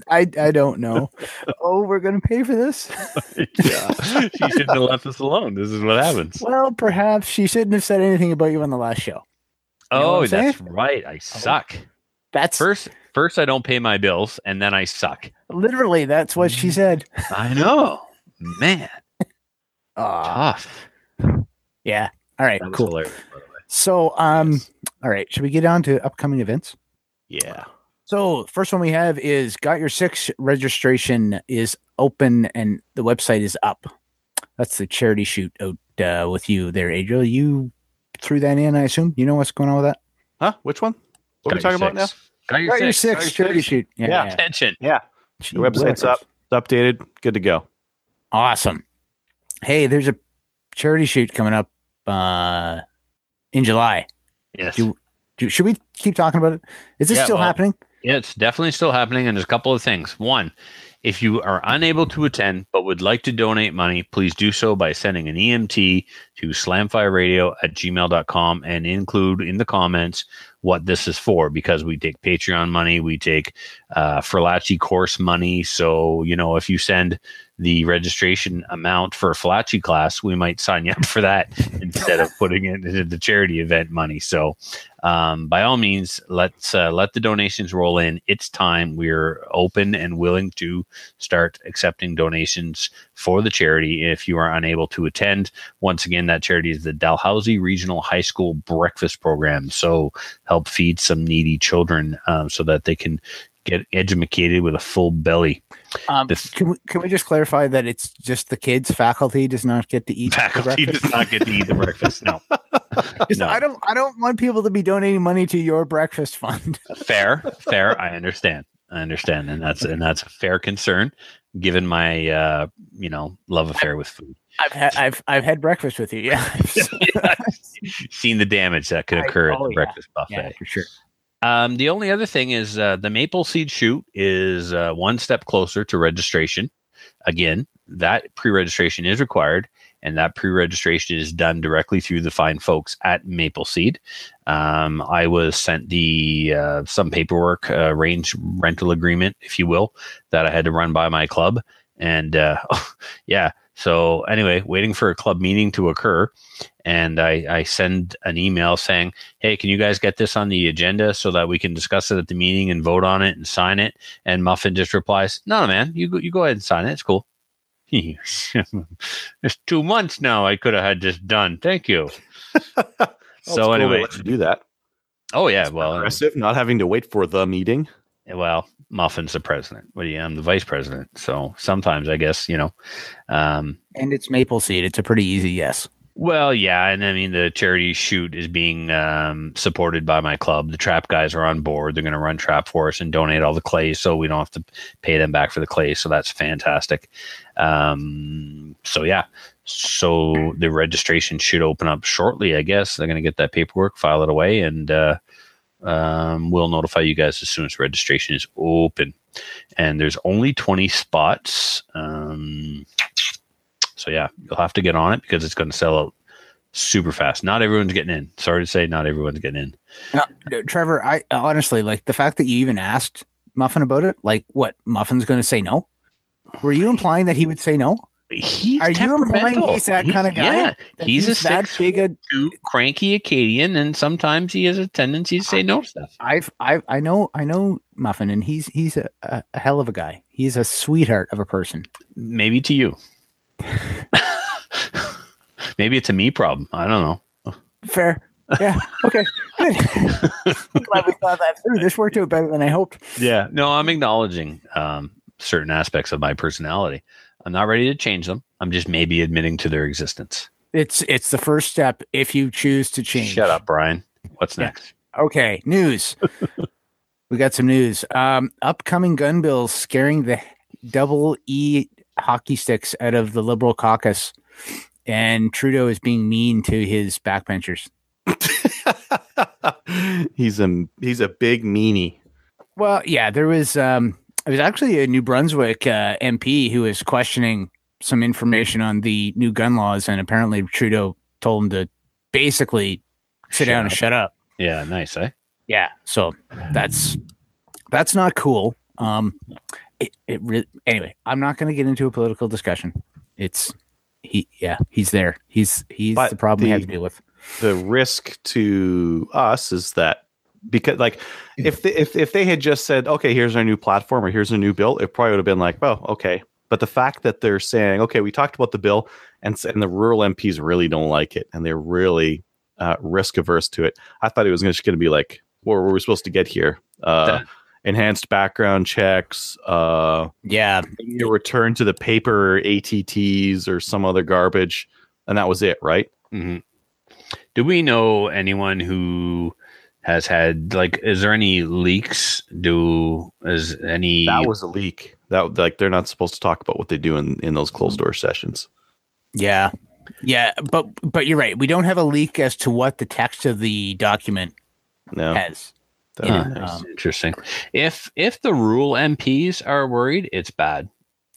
B: I I don't know. oh, we're gonna pay for this?
C: yeah, she shouldn't have left us alone. This is what happens.
B: Well, perhaps she shouldn't have said anything about you on the last show. what
C: oh, that's
B: saying?
C: right. I oh, suck.
B: That's
C: First, first I don't pay my bills, and then I suck.
B: literally that's what she mm. said.
C: I know, man.
B: Ah,
C: Tough.
B: yeah. All right,
C: That
B: cool.
C: hilarious, by the way.
B: So, um, all right, should we get on to upcoming events?
D: Yeah.
B: So, first one we have is Got Your Six registration is open and the website is up. That's the charity shoot out uh, with you there, Adriel. You threw that in, I assume. You know what's going on with that?
D: Huh? Which one? What are we talking
C: your
D: about now?
C: Got your
B: Got Your
C: six.
B: Six
D: Got Your
B: charity
D: Six.
B: shoot. Yeah.
D: Yeah.
B: yeah.
C: Attention.
D: Yeah.
B: Gee
D: The website's
B: whiz.
D: up. It's updated. Good to go.
B: Awesome. Hey, there's a charity shoot coming up uh, in July.
C: Yes.
B: Do, do, should we keep talking about it? Is this
C: Yeah,
B: still
C: well,
B: happening?
C: Yeah, it's definitely still happening. And there's a couple of things. One, if you are unable to attend but would like to donate money, please do so by sending an EMT to slamfireradio at gmail.com and include in the comments what this is for because we take Patreon money, we take uh, Ferlacci course money. So, you know, if you send the registration amount for a Falachi class, we might sign you up for that instead of putting it into the charity event money. So, um, by all means, let's uh, let the donations roll in. It's time. We're open and willing to start accepting donations for the charity. If you are unable to attend, once again, that charity is the Dalhousie Regional High School Breakfast Program. So, help feed some needy children um, so that they can get educated with a full belly.
B: Um,
C: this-
B: can, we, can we just clarify that it's just the kids? Faculty does not get to eat the
C: Faculty
B: breakfast?
C: does not get to eat the breakfast. No,
B: 'Cause
C: no.
B: I don't. I don't want people to be donating money to your breakfast fund.
C: fair, fair. I understand. I understand, and that's and that's a fair concern, given my uh, you know love affair with food.
B: I've had. I've. I've had breakfast with you. Yeah.
C: Seen the damage that could
B: I-
C: occur at
B: oh,
C: the
B: yeah.
C: breakfast buffet.
B: yeah, for sure.
C: Um, the only other thing is uh, the Maple Seed Shoot is uh, one step closer to registration. Again, that pre-registration is required, and that pre-registration is done directly through the fine folks at Maple Seed. Um, I was sent the uh, some paperwork, uh, range rental agreement, if you will, that I had to run by my club. And uh, yeah. So anyway, waiting for a club meeting to occur, and I, I send an email saying, "Hey, can you guys get this on the agenda so that we can discuss it at the meeting and vote on it and sign it?" And Muffin just replies, "No, man, you go, you go ahead and sign it. It's cool." it's two months now. I could have had this done. Thank you.
D: Well,
C: so
D: cool
C: anyway,
D: you do that.
C: oh yeah, well,
D: Aggressive, not having to wait for the meeting.
C: Well, Muffin's the president. What do you? I'm the vice president. So sometimes I guess you know. Um,
B: And it's maple seed. It's a pretty easy yes.
C: Well, yeah, and I mean the charity shoot is being um, supported by my club. The trap guys are on board. They're going to run trap for us and donate all the clay, so we don't have to pay them back for the clay. So that's fantastic. Um, so yeah, so the registration should open up shortly. I guess they're going to get that paperwork, file it away, and uh, um, we'll notify you guys as soon as registration is open. And there's only 20 spots. Um, so yeah, you'll have to get on it because it's going to sell out super fast. Not everyone's getting in. Sorry to say, not everyone's getting in.
B: Trevor, I honestly like the fact that you even asked Muffin about it. Like, what? Muffin's going to say no? Were you implying that he would say no?
C: He's
B: Are you implying he's that kinda guy?
C: Yeah,
B: That
C: he's, a
B: that big. A,
C: cranky Acadian, and sometimes he has a tendency to say no stuff.
B: I've, I, I know, I know Muffin, and he's he's a, a, a hell of a guy. He's a sweetheart of a person.
C: Maybe to you. Maybe it's a me problem. I don't know.
B: Fair. Yeah. Okay. Good. I'm glad we thought that through. This worked out better than I hoped.
C: Yeah. No, I'm acknowledging um, certain aspects of my personality. I'm not ready to change them. I'm just maybe admitting to their existence.
B: It's it's the first step if you choose to change.
C: Shut up, Brian. What's
B: Yeah.
C: next?
B: Okay, news. we got some news. Um, upcoming gun bills scaring the double E hockey sticks out of the Liberal caucus, and Trudeau is being mean to his backbenchers.
D: he's a he's a big meanie.
B: Well, yeah, there was um, it was actually a New Brunswick uh, MP who was questioning some information on the new gun laws, and apparently Trudeau told him to basically sit
C: Shut
B: down and shut up.
C: Yeah, nice, eh?
B: Yeah, so that's that's not cool. Um, it it re- anyway. I'm not going to get into a political discussion. It's he, yeah, he's there. He's he's
D: But
B: the problem we have to deal with.
D: The risk to us is that because like if they, if if they had just said okay here's our new platform or here's a new bill it probably would have been like well okay. But the fact that they're saying okay we talked about the bill and and the rural MPs really don't like it and they're really uh, risk averse to it I thought it was just going to be like what were we supposed to get here? Uh, enhanced background checks uh
B: Yeah,
D: a return to the paper ATTs or some other garbage and that was it right?
C: Hmm Do we know anyone who has had like? Is there any leaks? Do is any?
D: that was a leak that like they're not supposed to talk about what they do in in those closed door sessions
B: yeah, yeah. But but you're right. We don't have a leak as to what the text of the document
D: no
B: has.
D: that-
B: Yeah. Um,
C: interesting. If if the rule MPs are worried, it's bad.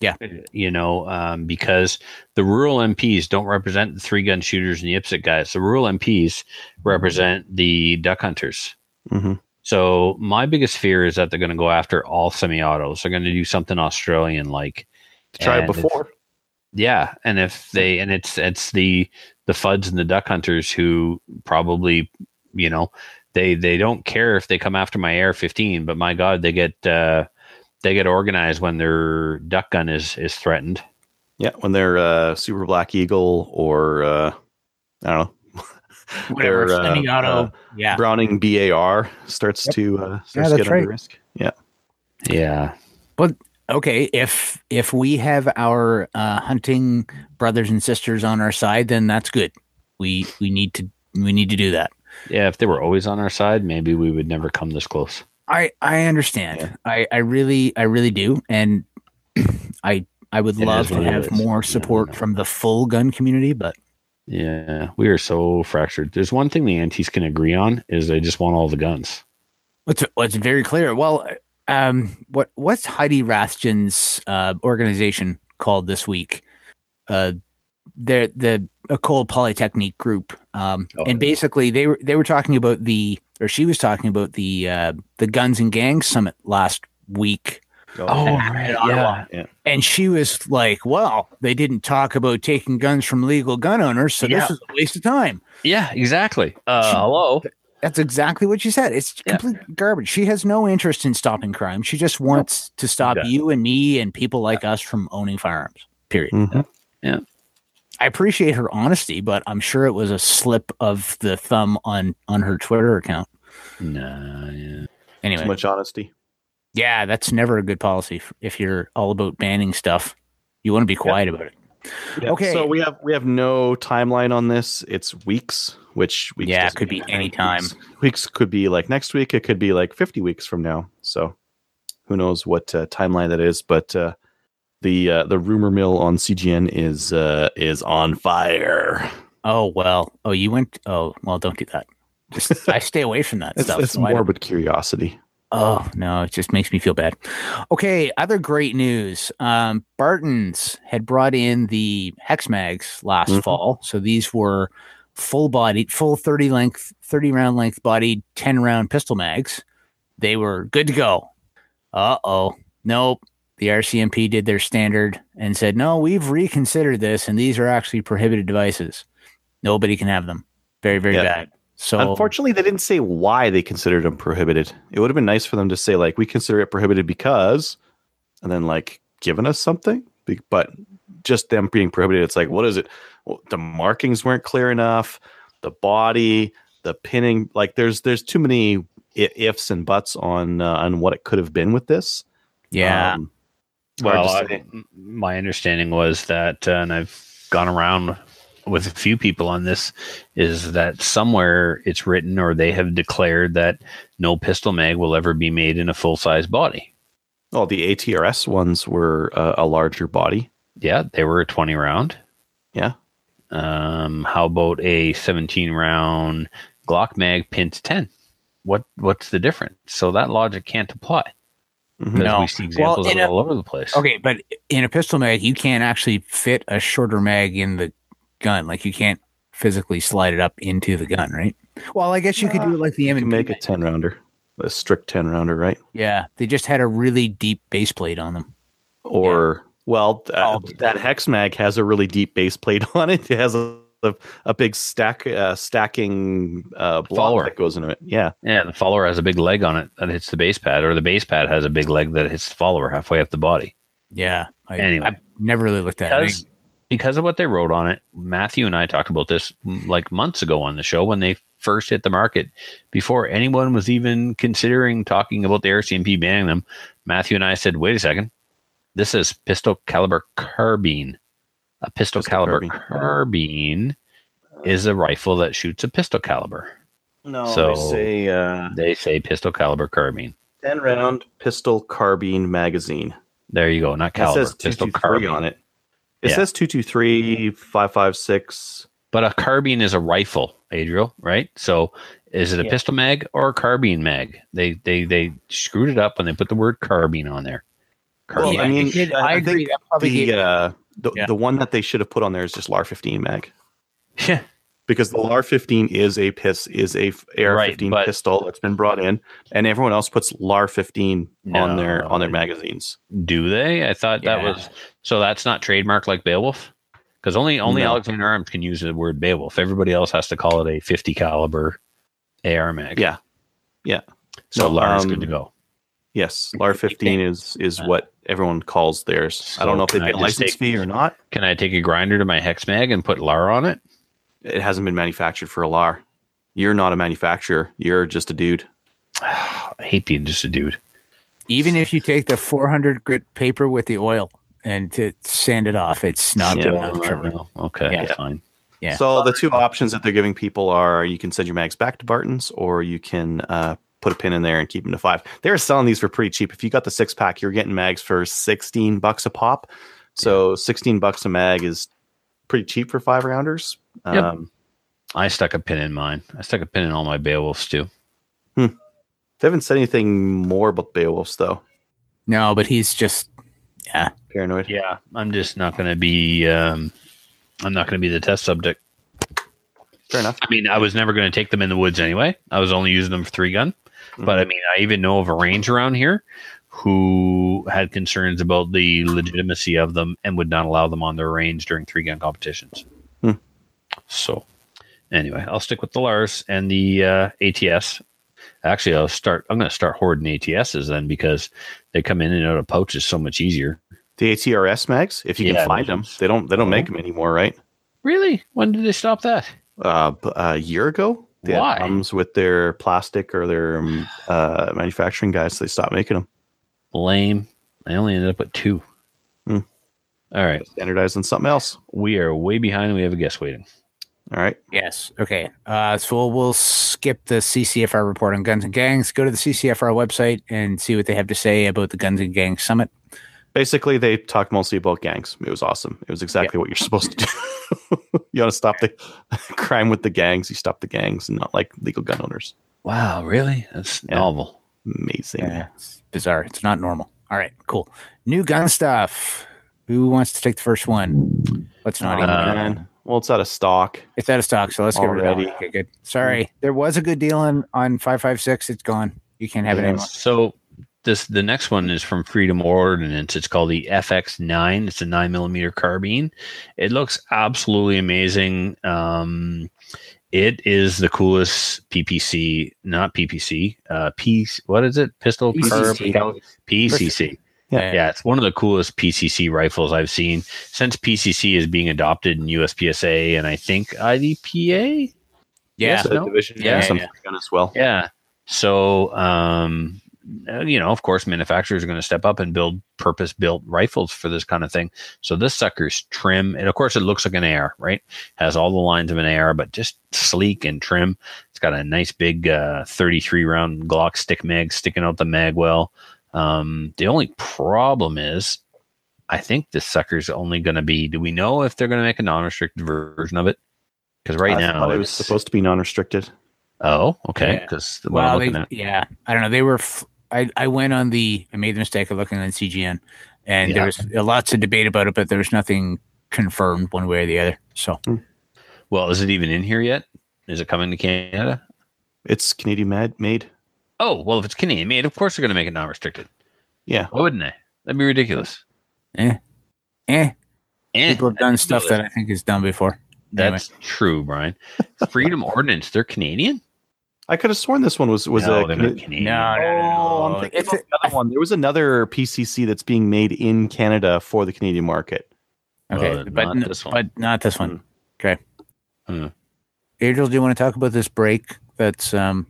B: Yeah.
C: you know, um, because the rural MPs don't represent the three gun shooters and the IPSC guys. The rural MPs represent the duck hunters.
D: Mhm.
C: So my biggest fear is that they're going to go after all semi-autos. They're going to do something Australian like.
D: Try it before.
C: Yeah, and if they and it's it's the the fuds and the duck hunters who probably you know they they don't care if they come after my AR 15, but my God, they get uh, they get organized when their duck gun is is threatened.
D: Yeah, when they're uh, Super Black Eagle or uh, I don't know,
B: Whatever.
D: Their, uh,
B: semi-auto.
D: uh,
B: yeah.
D: Browning BAR starts
B: Yep.
D: to uh, starts
B: that's
D: to get under risk. Yeah,
C: Yeah, But
B: okay if if we have our uh, hunting brothers and sisters on our side then that's good we we need to we need to do that
C: yeah. If they were always on our side, maybe we would never come this close.
B: I i understand
D: Yeah.
B: i i really i really do and i i would
C: It
B: love to have more support
C: no.
B: from the full gun community but
C: Yeah, we are so fractured. There's one thing the antis can agree on is they just want all the guns.
B: what's what's very clear well um what what's heidi rathjen's uh organization called this week uh the the Ecole Polytechnique group, um,
C: Oh.
B: and basically they were they were talking about the or she was talking about the uh, the Guns and Gangs summit last week,
C: Oh, right, yeah.
B: And she was like, Well, they didn't talk about taking guns from legal gun owners, so
C: Yeah.
B: this is a waste of time.
C: Yeah, exactly. Uh, hello.
B: That's exactly what she said. It's
C: Yeah.
B: complete garbage. She has no interest in stopping crime. She just wants to stop
C: Yeah.
B: you and me and people like us from owning firearms. Period.
D: Mhm.
B: I appreciate her honesty, but I'm sure it was a slip of the thumb on on her Twitter account.
C: Nah, yeah.
B: Anyway,
D: Too much honesty.
B: yeah, that's never a good policy if you're all about banning stuff. You want to be quiet about it.
D: Yeah,
B: Okay.
D: So we have we have no timeline on this. It's weeks, which weeks
B: Yeah, it could be any time.
D: Weeks, weeks could be like next week. It could be like fifty weeks from now. So who knows what uh, timeline that is? But uh, the uh, the rumor mill on CGN is uh, is on fire.
B: Oh well. Oh, you went. Oh well, don't do that. Just I stay away from that
D: It's,
B: stuff.
D: it's
B: so
D: morbid curiosity.
B: Oh no, it just makes me feel bad. Okay, other great news. Um, Barton's had brought in the hex mags last
D: Mhm.
B: fall, so these were full bodied, full thirty length, thirty round length bodied, ten round pistol mags. They were good to go. Uh oh, nope. The RCMP did their standard and said, no, we've reconsidered this, and these are actually prohibited devices. Nobody can have them. Very, very
D: Yeah.
B: bad. So
D: Unfortunately, they didn't say why they considered them prohibited. It would have been nice for them to say like we consider it prohibited because, and then like giving us something. But just them being prohibited, it's like what is it? Well, the markings weren't clear enough. The body, the pinning, like there's there's too many ifs and buts on uh, on what it could have been with this.
B: yeah,
D: Um,
C: Well. I, my understanding was that, uh, and I've gone around with a few people on this, is that somewhere it's written or they have declared that no pistol mag will ever be made in a full size body.
D: oh, the ATRS ones were uh, a larger body.
C: Yeah, they were a 20 round.
D: Yeah.
C: Um, how about a 17 round Glock mag pinned to 10? What what's the difference? So that logic can't apply
D: Mhm.
B: No.
C: we see examples
B: Well,
C: of it
B: a-
C: all over the place.
B: Okay, but in a pistol mag, you can't actually fit a shorter mag in the gun. Like you can't physically slide it up into the gun, right? Well, I guess you could do it like the M
D: You
B: and
D: can
B: P.
D: make a ten rounder, a strict ten rounder, right?
B: Yeah, they just had a really deep base plate on them.
D: or well th-
B: Oh.
D: that hex mag has a really deep base plate on it it has a, a, a big stack uh, stacking uh block
C: Follower.
D: that goes into it yeah
C: Yeah, the follower has a big leg on it that hits the base pad, or the base pad has a big leg that hits the follower halfway up the body.
B: Yeah, I,
C: Anyway.
B: I've never really looked at it.
C: Because, because of what they wrote on it, Matthew and I talked about this mm, like months ago on the show when they first hit the market. Before anyone was even considering talking about the RCMP banning them, Matthew and I said, wait a second. This is pistol caliber carbine. A pistol,
D: Pistol
C: caliber
D: carbine.
C: carbine is a rifle that shoots a pistol caliber.
D: no
C: So-
D: they say uh
C: They say pistol caliber carbine.
D: 10 round pistol carbine magazine
C: There you go. Not caliber.
D: it says
C: pistol
D: 223
C: carbine.
D: on it it
C: Yeah.
D: says 223 556
C: But a carbine is a rifle, Adriel, right? So is it a
D: Yeah.
C: pistol mag or a carbine mag? They they they screwed it up when they put the word carbine on there.
D: well
C: Carbine.
D: i mean i,
B: I
D: I
B: agree,
D: think
B: that probably
D: the
B: gave-
D: uh the,
B: Yeah.
D: the one that they should have put on there is just lar 15 mag
C: yeah,
D: because the LAR 15 is a piss is a AR 15
C: but-
D: pistol that's been brought in, and everyone else puts LAR 15 on their on their magazines.
C: do they? I thought that was so. That's not trademark like Beowulf, because only only
D: No.
C: Alexander Arms can use the word Beowulf. Everybody else has to call it a 50 caliber AR mag.
D: Yeah, yeah.
C: so
D: No,
C: Lars
D: um,
C: good to go.
D: Yes, LAR 15 is is
C: Uh,
D: what everyone calls theirs. I don't know if they
C: can
D: pay
C: I
D: a
C: just
D: license
C: take-
D: fee or not.
C: Can I take a grinder to my hex mag and put Lar on it?
D: It hasn't been manufactured for a LAR. You're not a manufacturer. You're just a dude.
C: I hate being just a dude.
B: Even if you take the 400 grit paper with the oil and to sand it off, it's not
D: Yeah,
B: good
D: well,
B: enough. Trevor.
C: No. Okay,
B: Yeah.
C: fine.
B: Yeah.
D: So the two options that they're giving people are you can send your mags back to Barton's or you can uh, put a pin in there and keep them to five. They're selling these for pretty cheap. If you got the six pack, you're getting mags for 16 bucks a pop. So 16 bucks a mag is pretty cheap for five rounders.
C: Yep.
D: Um,
C: I stuck a pin in mine. I stuck a pin in all my Beowulfs too. Hmm.
D: they haven't said anything more about Beowulfs though.
B: No, but he's just, yeah.
D: Paranoid.
C: Yeah, I'm just not going to be. Um, I'm not going to be the test subject.
D: Fair enough.
C: I mean, I was never going to take them in the woods anyway. I was only using them for three gun. But I mean, I even know of a range around here who had concerns about the legitimacy of them and would not allow them on their range during three gun competitions.
D: Hmm.
C: So, anyway, I'll stick with the Lars and the uh, ATS. Actually, I'll start. I'm going to start hoarding ATSs then because they come in and out of pouches so much easier.
D: The ATRS mags, if you
C: Yeah,
D: can find them, they don't they don't
C: Oh.
D: make them anymore, right?
C: Really? When did they stop that?
D: Uh, a year ago, they had
C: Why?
D: problems with their plastic or their um, uh, manufacturing guys. So they stopped making them.
C: Lame. I only ended up with two.
D: Hmm.
C: All right.
D: Standardized on something else.
C: We are way behind and we have a guest waiting.
D: All right.
B: Yes. Okay. Uh, so we'll, we'll skip the CCFR report on guns and gangs. Go to the CCFR website and see what they have to say about the Guns and Gangs Summit.
D: Basically, they talked mostly about gangs. It was awesome. It was exactly what you're supposed to do. you want to stop the crime with the gangs, you stop the gangs, and not like legal gun owners.
C: Wow, really? That's
D: Yeah.
C: novel.
D: Amazing.
B: Yeah, it's bizarre. It's not normal. All right. Cool. New gun stuff. Who wants to take the first one? Let's not even.
C: Uh,
D: man. Well, it's out of stock.
B: It's out of stock, so let's get rid of it. Okay, good. Sorry, there was a good deal on on five five six. It's gone. You can't have it anymore.
C: So this the next one is from Freedom Ordnance. It's called the FX9. It's a nine millimeter carbine. It looks absolutely amazing. Um, it is the coolest PPC, not PPC. Uh, P. What is it? Pistol
B: PCC.
C: Carb- PCC.
D: Yeah.
C: Yeah, it's one of the coolest PCC rifles I've seen since PCC is being adopted in USPSA and I think IDPA.
B: Yeah.
D: It's a
C: no?
D: division
C: Yeah,
D: and some
B: yeah.
D: gun as well.
C: Yeah. So, um, you know, of course, manufacturers are going to step up and build purpose built rifles for this kind of thing. So this sucker's trim. And of course, it looks like an AR, right? Has all the lines of an AR, but just sleek and trim. It's got a nice big uh, 33 round Glock stick mag sticking out the mag well. Um, the only problem is, I think this sucker's only going to be. Do we know if they're going to make a non-restricted version of it? Because right
D: I
C: now
D: it was supposed to be non-restricted.
C: Oh, okay.
B: Yeah.
C: Because what
B: Well,
C: I'm
B: they, yeah, I don't know. They were. F- I I went on the. I made the mistake of looking on CGN, and
C: Yeah.
B: there was lots of debate about it, but there was nothing confirmed one way or the other. So
C: Well, is it even in here yet? Is it coming to Canada?
D: It's Canadian mad made.
C: Oh, well, if it's Canadian made, of course they're going to make it non-restricted.
D: Yeah.
C: Why wouldn't they? That'd be ridiculous.
B: eh, eh.
C: Eh,
B: People have done stuff that I think is done before. Anyway.
C: That's true, Brian. Freedom Ordnance. They're Canadian?
D: I could have sworn this one was was
C: no,
D: a
C: they're
D: Cana-
C: not Canadian.
B: No, no, no,
D: Oh,
B: no.
D: I'm thinking
B: It's
D: about the one. There was another PCC that's being made in Canada for the Canadian market.
B: okay,
C: Uh,
B: but
C: not
B: n-
C: this one.
B: but not this one. Okay.
C: Hmm.
B: Adriel, do you want to talk about this break? That's um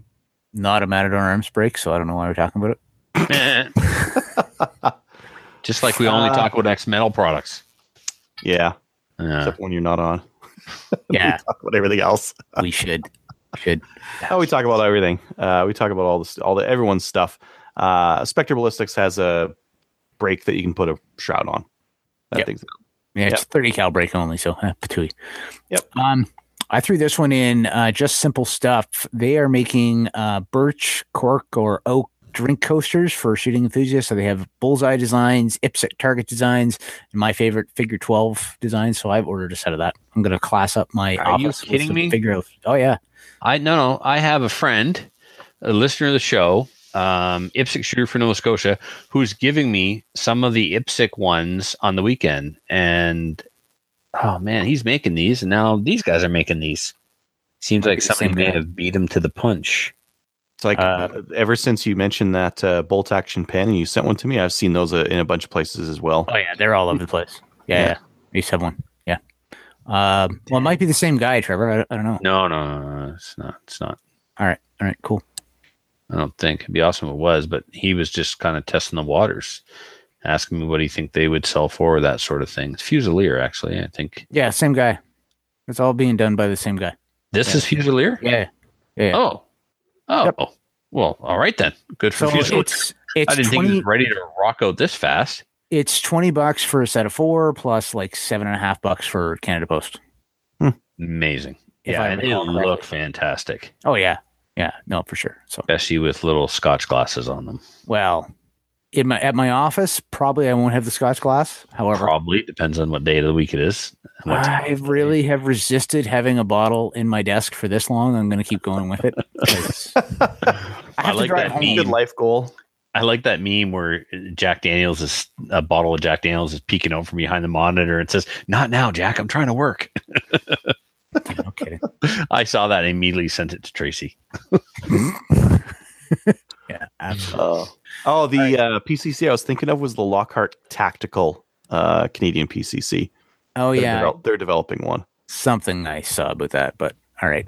B: not a Matador Arms break, so I don't know why we're talking about it.
C: Just like we only
D: Uh,
C: talk about X metal products.
D: Yeah,
C: Uh,
D: except when you're not on.
B: Yeah,
D: we talk about everything else.
B: we should. Should.
D: Oh, we talk about everything. Uh, we talk about all this, all the everyone's stuff. Uh, Spectre Ballistics has a brake that you can put a shroud on. That
B: Yep.
D: thing's
B: Yeah, it's 30 cal break only, so patooey.
D: Yep.
B: Um, I threw this one in. Uh, just simple stuff. They are making uh, birch, cork, or oak drink coasters for shooting enthusiasts. So they have bullseye designs, IPSC target designs, and my favorite figure 12 designs. So I've ordered a set of that. I'm going to class up my.
C: Are you
B: office with
C: kidding
B: some
C: me?
B: Figure. Oh yeah.
C: I no no. I have a friend, a listener of the show, um, IPSC shooter for Nova Scotia, who's giving me some of the IPSC ones on the weekend, and oh man, he's making these, and now these guys are making these. Seems like somebody may have beat him to the punch.
D: It's like
B: Uh,
D: ever since you mentioned that uh, bolt action pen and you sent one to me, I've seen those uh, in a bunch of places as well.
B: Oh yeah, they're all over the place. Yeah,
D: Yeah.
B: yeah. I used to have one. Yeah. Um, well, it might be the same guy, Trevor. I, I don't know.
C: No, no, no, no, it's not. It's not.
B: All right. All right. Cool.
C: I don't think it'd be awesome if it was, but he was just kind of testing the waters, asking me what he think they would sell for, that sort of thing. It's Fusilier, actually. I think
B: Yeah, same guy. It's all being done by the same guy.
C: this
B: Yeah.
C: is Fusilier.
B: Yeah. Yeah.
C: Oh, oh,
B: Yep.
C: well, all right then. Good for
B: so
C: Fusilier.
B: it's it's
C: I didn't think he was ready to rock out this fast.
B: it's twenty bucks for a set of four plus like seven and a half bucks for Canada Post.
C: Hmm.
B: Amazing.
C: Yeah, and they
B: recall correctly.
C: look fantastic,
B: Oh yeah. Yeah, no, for sure. So
C: especially with little Scotch glasses on them.
B: well, in my at my office, probably I won't have the Scotch glass. However,
C: Probably depends on what day of the week it is. and what time
B: I really have resisted having a bottle in my desk for this long. I'm going to keep going with it. I
C: I like that
B: home.
C: meme.
D: Good life goal.
C: I like that meme where Jack Daniels is a bottle of Jack Daniels is peeking out from behind the monitor and says, "Not now, Jack. I'm trying to work."
B: no kidding.
C: I saw that and immediately sent it to Tracy.
B: Yeah, absolutely.
D: Uh, oh, the uh, PCC I was thinking of was the Lockhart Tactical uh, Canadian PCC.
B: oh
D: They're,
B: yeah,
D: devel- they're developing one.
B: something I saw about that, but all right.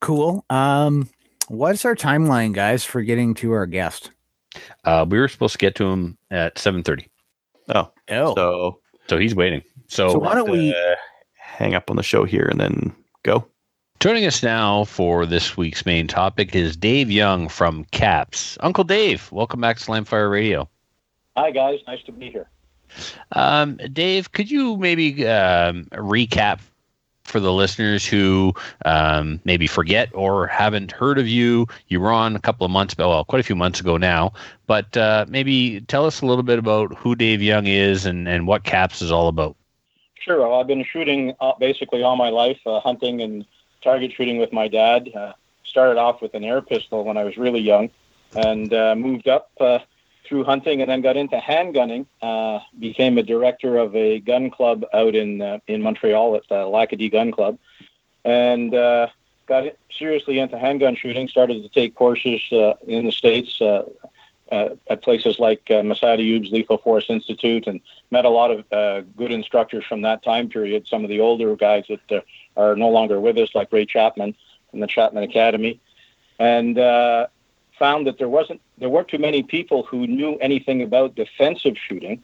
B: Cool. Um, what's our timeline, guys, for getting to our guest?
C: Uh, we were supposed to get to him at 7:30,
D: Oh,
B: Oh,
D: so
C: so he's waiting. So,
B: So why don't we-
D: uh, hang up on the show here and then go?
C: Joining us now for this week's main topic is Dave Young from CAPS. Uncle Dave, welcome back to Slamfire Radio.
E: Hi, guys. Nice to be here.
C: Um, Dave, could you maybe um, recap for the listeners who um, maybe forget or haven't heard of you? You were on a couple of months, ago, well, quite a few months ago now, but uh, maybe tell us a little bit about who Dave Young is and, and what CAPS is all about.
E: Sure. Well, I've been shooting uh, basically all my life, uh, hunting and target shooting with my dad. Uh, started off with an air pistol when I was really young, and uh, moved up uh, through hunting, and then got into handgunning. Uh, became a director of a gun club out in uh, in Montreal at the Lacadie Gun Club, and uh, got seriously into handgun shooting. Started to take courses uh, in the states. Uh, uh, at places like uh, Massad Ayoob's Lethal Force Institute, and met a lot of uh, good instructors from that time period. Some of the older guys that uh, are no longer with us, like Ray Chapman from the Chapman Academy, and uh, found that there wasn't there weren't too many people who knew anything about defensive shooting.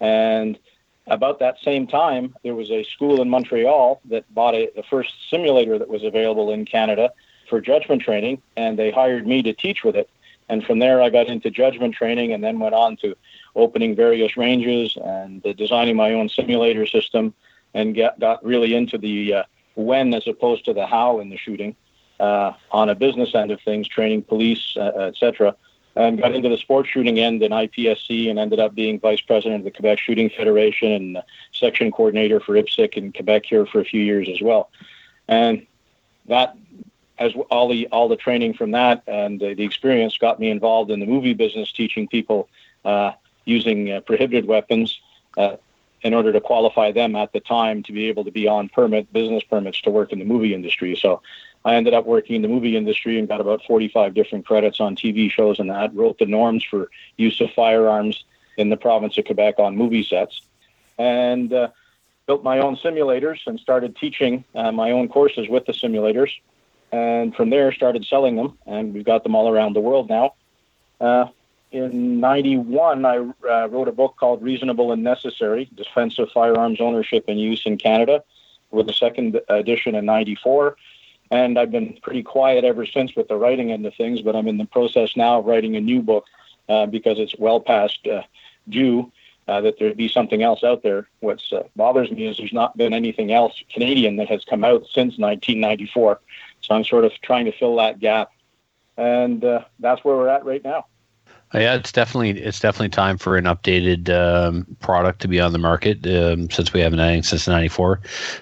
E: And about that same time, there was a school in Montreal that bought a, the first simulator that was available in Canada for judgment training, and they hired me to teach with it. And from there, I got into judgment training, and then went on to opening various ranges and uh, designing my own simulator system, and get, got really into the uh, when as opposed to the how in the shooting uh, on a business end of things, training police, uh, etc. And got into the sports shooting end in IPSC and ended up being vice president of the Quebec Shooting Federation and uh, section coordinator for IPSC in Quebec here for a few years as well. And that, as all the all the training from that and uh, the experience got me involved in the movie business, teaching people uh, using uh, prohibited weapons uh, in order to qualify them at the time to be able to be on permit business permits to work in the movie industry. So I ended up working in the movie industry and got about 45 different credits on TV shows and that. Wrote the norms for use of firearms in the province of Quebec on movie sets, and uh, built my own simulators and started teaching uh, my own courses with the simulators. And from there, started selling them, and we've got them all around the world now. Uh, in 91, I uh, wrote a book called Reasonable and Necessary Defense of Firearms Ownership and Use in Canada, with a second edition in 94. And I've been pretty quiet ever since with the writing end of things, but I'm in the process now of writing a new book uh, because it's well past uh, due uh, that there'd be something else out there. What uh, bothers me is there's not been anything else Canadian that has come out since 1994. So I'm sort of trying to fill that gap. And uh, that's where we're at right now.
C: Uh, Yeah, it's definitely it's definitely time for an updated um, product to be on the market. Um, since we haven't had anything since '94,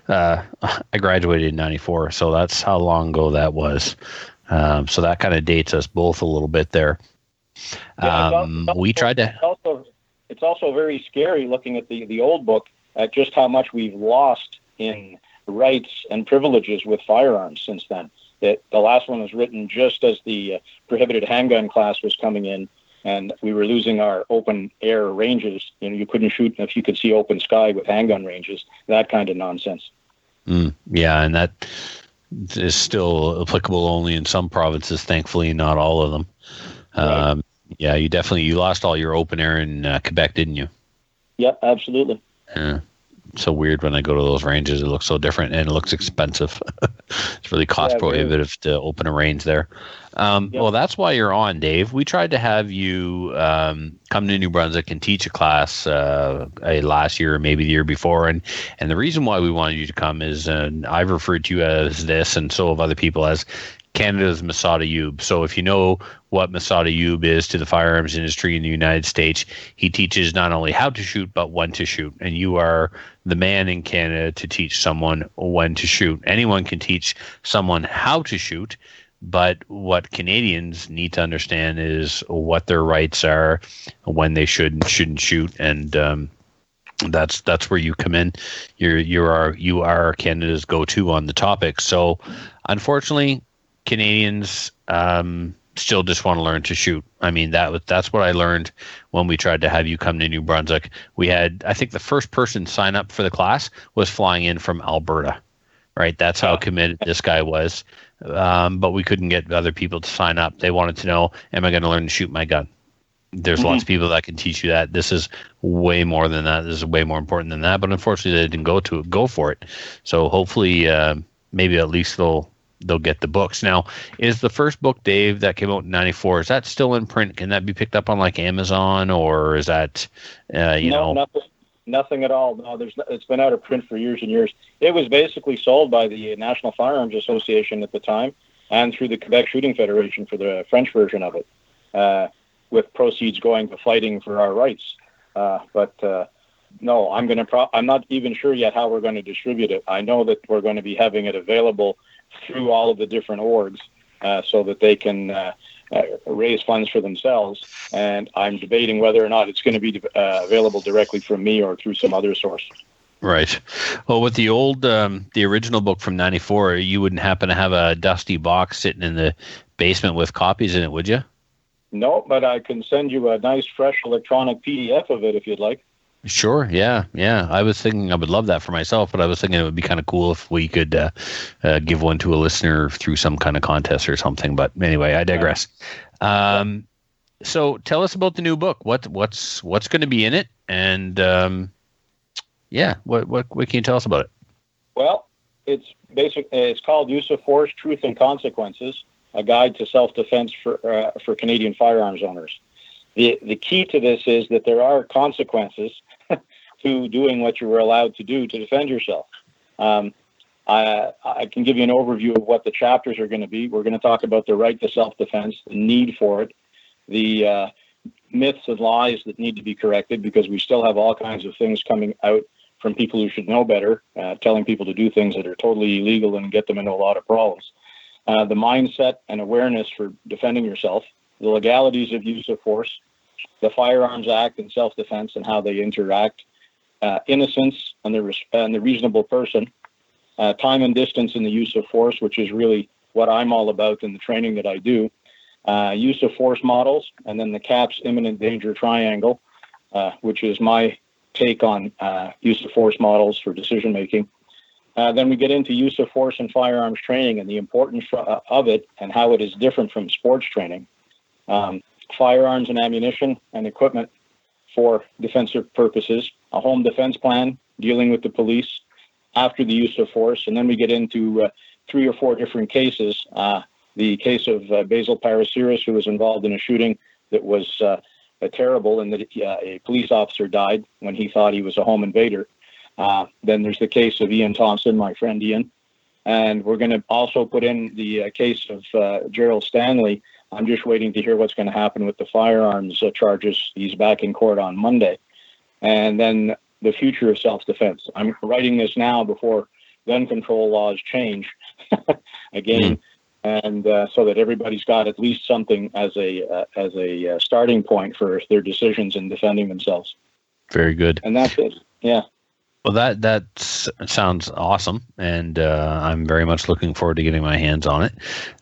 C: uh, I graduated in '94, so that's how long ago that was. Um, so that kind of dates us both a little bit there.
E: Yeah, it's
C: Um,
E: also-
C: we tried to.
E: It's also it's also very scary looking at the the old book at just how much we've lost in rights and privileges with firearms since then. That the last one was written just as the uh, prohibited handgun class was coming in, and we were losing our open air ranges. You know, you couldn't shoot if you could see open sky with handgun ranges. That kind of nonsense.
C: Mm, yeah, and that is still applicable only in some provinces. Thankfully, not all of them. Um, yeah, you definitely you lost all your open air in uh, Quebec, didn't you?
E: Yeah, absolutely.
C: Yeah. So weird when I go to those ranges. It looks so different and it looks expensive. it's really cost
E: Yeah,
C: prohibitive to open a range there. Um,
E: Yep.
C: Well, that's why you're on, Dave. We tried to have you um, come to New Brunswick and teach a class uh, a last year or maybe the year before. And, and the reason why we wanted you to come is uh, I've referred to you as this, and so have other people as Canada's Massad Ayoob. So if you know what Massad Ayoob is to the firearms industry in the United States, he teaches not only how to shoot but when to shoot. And you are the man in Canada to teach someone when to shoot. Anyone can teach someone how to shoot, But what Canadians need to understand is what their rights are, when they should and shouldn't shoot, and um, that's that's where you come in. You're you are you are Canada's go to on the topic. So, unfortunately, Canadians um, still just want to learn to shoot. I mean that was that's what I learned when we tried to have you come to New Brunswick. We had I think the first person sign up for the class was flying in from Alberta. Right, that's how committed this guy was. Um, but we couldn't get other people to sign up. They wanted to know, am I going to learn to shoot my gun? There's
E: Mhm.
C: lots of people that can teach you that. This is way more than that. This is way more important than that. But unfortunately, they didn't go to it, go for it. So hopefully, uh, maybe at least they'll they'll get the books. Now, is the first book, Dave, that came out in '94? Is that still in print? Can that be picked up on like Amazon, or is that uh, you
E: no,
C: know?
E: nothing, nothing at all. No, there's it's been out of print for years and years. It was basically sold by the National Firearms Association at the time, and through the Quebec Shooting Federation for the French version of it, uh, with proceeds going to fighting for our rights. Uh, but uh, no, I'm going to. Pro- I'm not even sure yet how we're going to distribute it. I know that we're going to be having it available through all of the different orgs, uh, so that they can. Uh, uh, raise funds for themselves, and I'm debating whether or not it's going to be uh, available directly from me or through some other source.
C: Right. Well, with the old, um, the original book from '94, you wouldn't happen to have a dusty box sitting in the basement with copies in it, would you?
E: No, but I can send you a nice, fresh electronic PDF of it if you'd like.
C: Sure. Yeah. Yeah. I was thinking I would love that for myself, but I was thinking it would be kind of cool if we could uh, uh, give one to a listener through some kind of contest or something. But anyway, I digress. Um, so tell us about the new book. What what's what's going to be in it, and um, yeah, what what what can you tell us about it?
E: Well, it's basic. It's called Use of Force: Truth and Consequences: A Guide to Self-Defense for uh, for Canadian firearms owners. The the key to this is that there are consequences to doing what you were allowed to do to defend yourself. Um, I, I can give you an overview of what the chapters are going to be. We're going to talk about the right to self-defense, the need for it, the uh, myths and lies that need to be corrected because we still have all kinds of things coming out from people who should know better, uh, telling people to do things that are totally illegal and get them into a lot of problems. Uh, the mindset and awareness for defending yourself, the legalities of use of force, the Firearms Act and self-defense and how they interact, uh, innocence and the and the reasonable person, uh, time and distance in the use of force, which is really what I'm all about in the training that I do, uh, use of force models, and then the CAPS imminent danger triangle, uh, which is my take on uh, use of force models for decision making. Uh, then we get into use of force and firearms training and the importance of it and how it is different from sports training. Um, firearms and ammunition and equipment for defensive purposes, a home defense plan dealing with the police after the use of force, and then we get into uh, three or four different cases. Uh, the case of uh, Basil Parasiris, who was involved in a shooting that was uh, terrible, and that uh, a police officer died when he thought he was a home invader. Uh, then there's the case of Ian Thompson, my friend Ian, and we're going to also put in the case of Gerald Stanley. I'm just waiting to hear what's going to happen with the firearms uh, charges. He's back in court on Monday, and then the future of self-defense. I'm writing this now before gun control laws change again, and uh, so that everybody's got at least something as a uh, as a uh, starting point for their decisions in defending themselves.
C: Very good.
E: And that's it. Yeah.
C: Well, that that sounds awesome, and uh, I'm very much looking forward to getting my hands on it.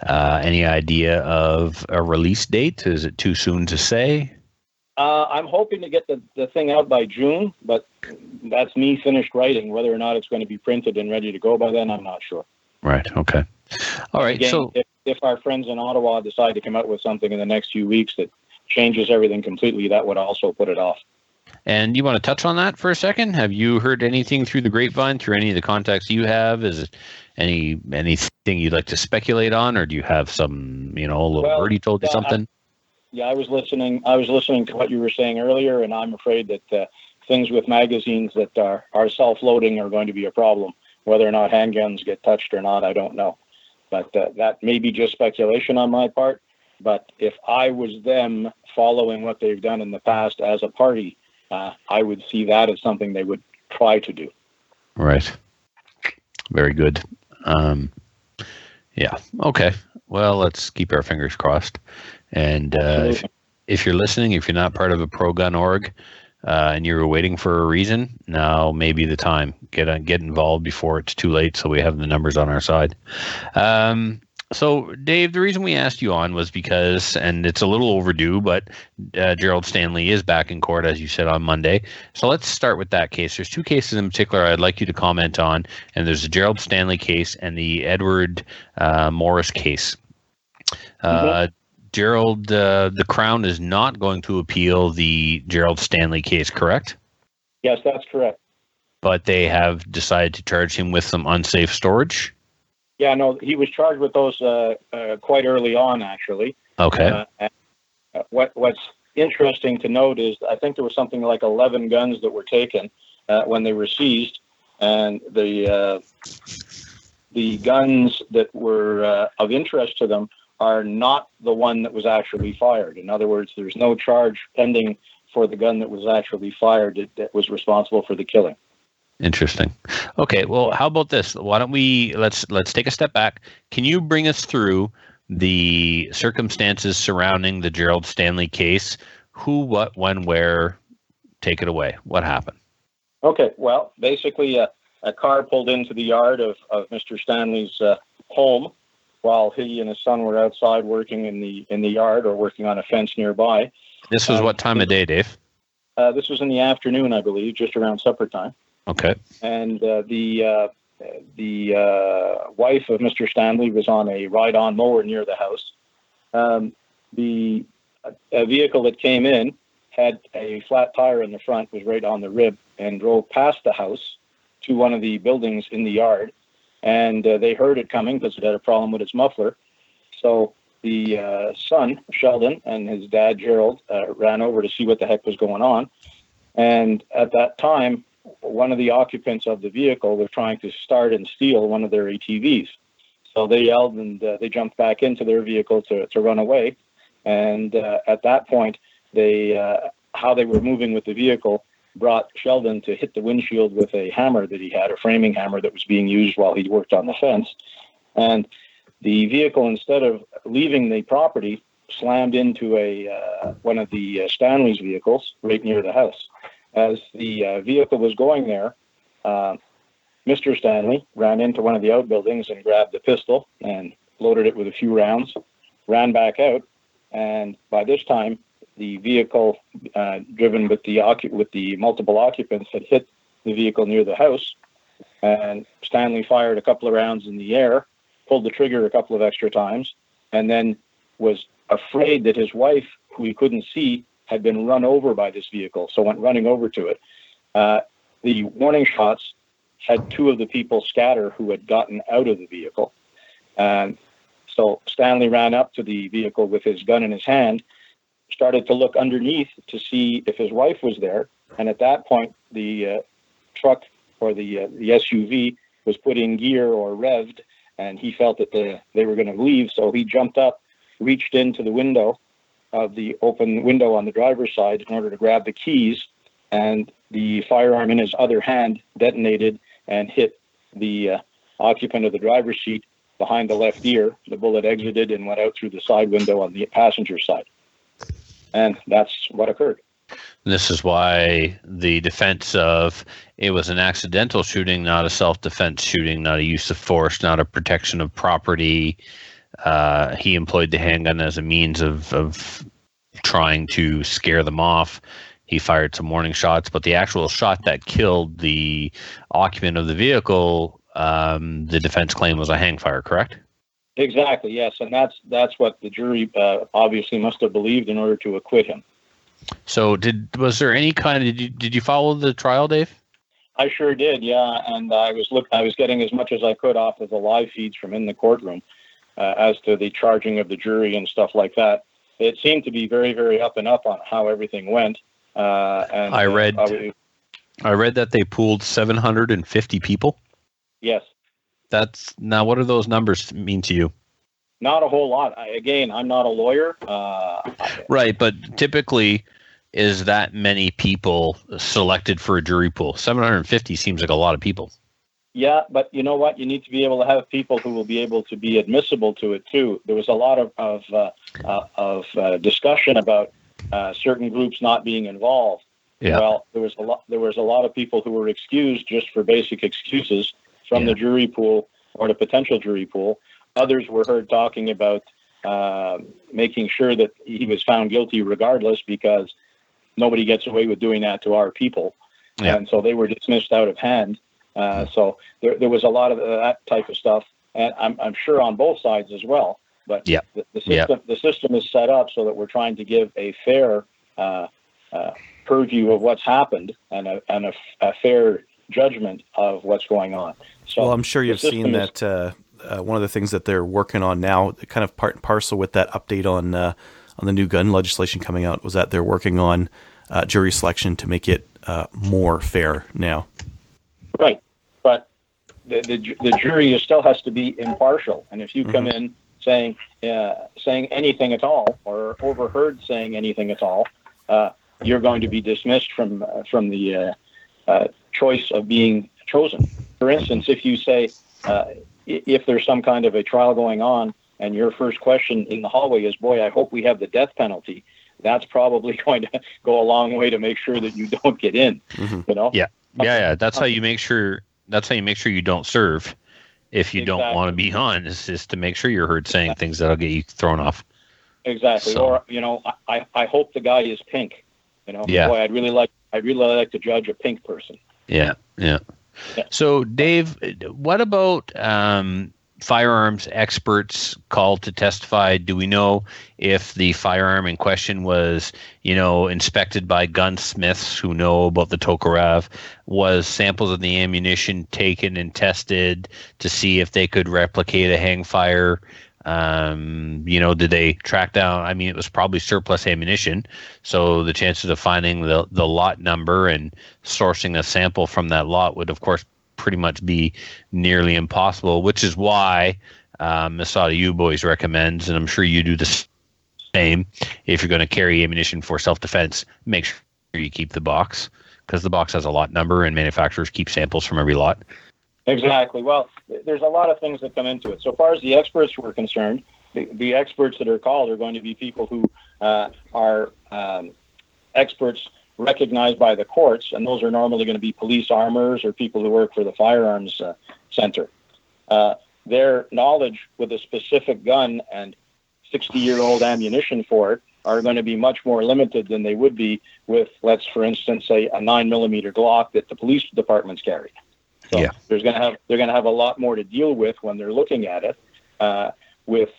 C: Uh, any idea of a release date? Is it too soon to say?
E: Uh, I'm hoping to get the, the thing out by June, but that's me finished writing. Whether or not it's going to be printed and ready to go by then, I'm not sure.
C: Right. Okay. All right.
E: Again,
C: so
E: if, if our friends in Ottawa decide to come out with something in the next few weeks that changes everything completely, that would also put it off.
C: And you want to touch on that for a second? Have you heard anything through the grapevine, through any of the contacts you have? Is it any anything you'd like to speculate on, or do you have some, you know, a little
E: Well,
C: birdie told you
E: yeah,
C: something?
E: Yeah, I was listening. I was listening to what you were saying earlier, and I'm afraid that uh, things with magazines that are, are self-loading are going to be a problem. Whether or not handguns get touched or not, I don't know. But uh, that may be just speculation on my part. But if I was them following what they've done in the past as a party, uh, I would see that as something they would try to do.
C: Right. Very good. Um, yeah. Okay. Well, let's keep our fingers crossed. And uh, if, if you're listening, if you're not part of a pro gun org uh, and you're waiting for a reason, now may be the time. Get uh, get involved before it's too late, so we have the numbers on our side. Um, so, Dave, the reason we asked you on was because, and it's a little overdue, but uh, Gerald Stanley is back in court, as you said on Monday. So let's start with that case. There's two cases in particular I'd like you to comment on, and there's the Gerald Stanley case and the Edward uh, Maurice case. Uh, Gerald, uh, the Crown is not going to appeal the Gerald Stanley case, correct?
E: Yes, that's correct.
C: But they have decided to charge him with some unsafe storage.
E: Yeah, no, he was charged with those uh, uh, quite early on, actually.
C: Okay.
E: Uh, uh, what What's interesting to note is I think there was something like 11 guns that were taken uh, when they were seized, and the uh, the guns that were uh, of interest to them are not the one that was actually fired. In other words, there's no charge pending for the gun that was actually fired that, that was responsible for the killing.
C: Interesting. Okay, well, how about this? Why don't we let's let's take a step back. Can you bring us through the circumstances surrounding the Gerald Stanley case? Who, what, when, where? Take it away. What happened?
E: Okay, well, basically, uh, a car pulled into the yard of, of Mr. Stanley's uh, home while he and his son were outside working in the in the yard or working on a fence nearby.
C: This was
E: Um,
C: what time of day, Dave?
E: Uh, this was in the afternoon, I believe, just around supper time.
C: Okay.
E: And uh, the uh, the uh, wife of Mr. Stanley was on a ride-on mower near the house. Um, the a vehicle that came in had a flat tire in the front, was right on the rib, and drove past the house to one of the buildings in the yard. And uh, they heard it coming because it had a problem with its muffler. So the uh, son, Sheldon, and his dad, Gerald, uh, ran over to see what the heck was going on. And at that time, one of the occupants of the vehicle was trying to start and steal one of their ATVs. So they yelled and uh, they jumped back into their vehicle to, to run away. And uh, at that point, they uh, how they were moving with the vehicle brought Sheldon to hit the windshield with a hammer that he had, a framing hammer that was being used while he worked on the fence. And the vehicle, instead of leaving the property, slammed into a uh, one of the uh, Stanley's vehicles right near the house. As the uh, vehicle was going there, uh, Mr. Stanley ran into one of the outbuildings and grabbed the pistol and loaded it with a few rounds, ran back out, and by this time, the vehicle uh, driven with the with the multiple occupants had hit the vehicle near the house, and Stanley fired a couple of rounds in the air, pulled the trigger a couple of extra times, and then was afraid that his wife, who he couldn't see, had been run over by this vehicle, so went running over to it. Uh, the warning shots had two of the people scatter who had gotten out of the vehicle. And so Stanley ran up to the vehicle with his gun in his hand, started to look underneath to see if his wife was there. And at that point, the uh, truck or the, uh, the SUV was put in gear or revved, and he felt that the, they were going to leave. So he jumped up, reached into the window of the open window on the driver's side in order to grab the keys, and the firearm in his other hand detonated and hit the uh, occupant of the driver's seat behind the left ear. The bullet exited and went out through the side window on the passenger side. And that's what occurred.
C: This is why the defense of it was an accidental shooting, not a self defense shooting, not a use of force, not a protection of property. Uh, he employed the handgun as a means of, of trying to scare them off. He fired some warning shots, but the actual shot that killed the occupant of the vehicle, um, the defense claim was a hang fire, correct?
E: Exactly, yes. And that's that's what the jury uh, obviously must have believed in order to acquit him.
C: So, did was there any kind of did you did you follow the trial, Dave?
E: I sure did, yeah. And I was look, I was getting as much as I could off of the live feeds from in the courtroom uh, as to the charging of the jury and stuff like that. It seemed to be very, very up and up on how everything went. Uh, and
C: I read-
E: I-
C: I read that they pooled 750 people.
E: yes,
C: That's now what do those numbers mean to you?
E: not a whole lot. I, again, I'm not a lawyer. Uh,
C: Right, but typically is that many people selected for a jury pool? 750 seems like a lot of people.
E: Yeah, but you know what? You need to be able to have people who will be able to be admissible to it too. There was a lot of of, uh, uh, of uh, discussion about uh, certain groups not being involved.
C: Yeah.
E: Well, there was a lot. There was a lot of people who were excused just for basic excuses from
C: Yeah.
E: the jury pool or the potential jury pool. Others were heard talking about uh, making sure that he was found guilty regardless, because nobody gets away with doing that to our people,
C: Yeah.
E: and so they were dismissed out of hand. Uh, so there, there was a lot of that type of stuff, and I'm, I'm sure on both sides as well. But
C: Yeah.
E: the, the
C: Yeah.
E: system the system is set up so that we're trying to give a fair uh, uh, purview of what's happened and a, and a, a fair judgment of what's going on. So
D: well, I'm sure you've seen
E: system is-
D: that uh, uh, one of the things that they're working on now, kind of part and parcel with that update on uh, on the new gun legislation coming out, was that they're working on uh, jury selection to make it uh, more fair now.
E: Right, but the, the the jury still has to be impartial, and if you come
D: Mm-hmm.
E: in saying uh, saying anything at all or overheard saying anything at all, uh, you're going to be dismissed from uh, from the uh, uh, choice of being chosen. For instance, if you say uh, if there's some kind of a trial going on, and your first question in the hallway is, "Boy, I hope we have the death penalty." That's probably going to go a long way to make sure that you don't get in.
D: Mhm.
E: You know.
C: Yeah. Yeah, yeah. That's how you make sure. That's how you make sure you don't serve. If you don't want to be on, is is to make sure you're heard saying things that'll get you thrown off.
E: Exactly.
C: So-
E: Or you know, I- I, I hope the guy is pink. You know,
C: Yeah.
E: boy, I'd really like I'd really like to judge a pink person.
C: Yeah, yeah.
E: Yeah.
C: So, Dave, what about um, firearms experts called to testify? Do we know if the firearm in question was, you know, inspected by gunsmiths who know about the Tokarev? Was samples of the ammunition taken and tested to see if they could replicate a hang fire? Um, you know, did they track down? I mean, it was probably surplus ammunition, so the chances of finding the the lot number and sourcing a sample from that lot would, of course, pretty much be nearly impossible. Which is why um, Massad Ayoob's recommends, and I'm sure you do the same. If you're going to carry ammunition for self defense, make sure you keep the box because the box has a lot number, and manufacturers keep samples from every lot.
E: Exactly. Well, there's a lot of things that come into it. So far as the experts were concerned, the, the experts that are called are going to be people who uh, are um, experts recognized by the courts, and those are normally going to be police armors or people who work for the firearms uh, center. Uh, their knowledge with a specific gun and 60 year old ammunition for it are going to be much more limited than they would be with, let's for instance, say a nine millimeter Glock that the police departments carry. So
C: Yeah.
E: there's going to have they're going to have a lot more to deal with when they're looking at it uh, with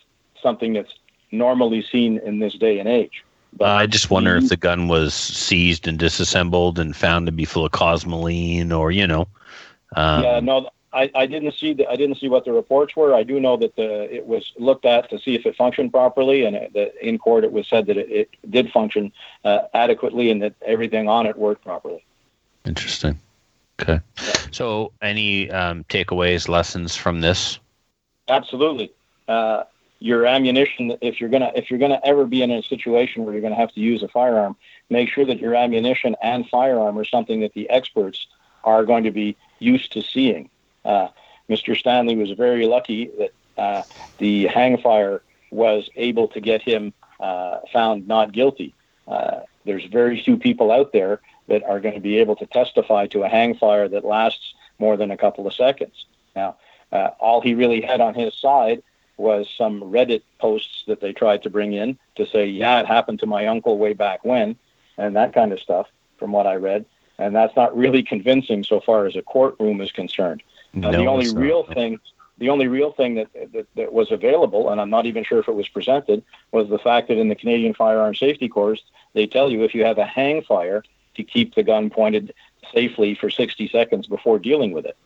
E: something that's normally seen in this day and age. But
C: I just wonder if the gun was seized and disassembled and found to be full of cosmoline, or you know, um,
E: yeah, no, I, I didn't see the, I didn't see what the reports were. I do know that the it was looked at to see if it functioned properly, and it, that in court it was said that it, it did function uh, adequately and that everything on it worked properly.
C: Interesting. Okay. So, any um, takeaways, lessons from this?
E: Absolutely. Uh, your ammunition, if you're gonna if you're gonna ever be in a situation where you're gonna have to use a firearm, make sure that your ammunition and firearm are something that the experts are going to be used to seeing. Uh, Mr. Stanley was very lucky that uh, the hang fire was able to get him uh, found not guilty. Uh, there's very few people out there that are going to be able to testify to a hang fire that lasts more than a couple of seconds. Now, uh, all he really had on his side was some Reddit posts that they tried to bring in to say, yeah, it happened to my uncle way back when, and that kind of stuff, from what I read. And that's not really convincing so far as a courtroom is concerned. Uh, the only
C: not.
E: real thing, the only real thing that, that that was available, and I'm not even sure if it was presented, was the fact that in the Canadian Firearm Safety Course, they tell you if you have a hang fire to keep the gun pointed safely for 60 seconds before dealing with it.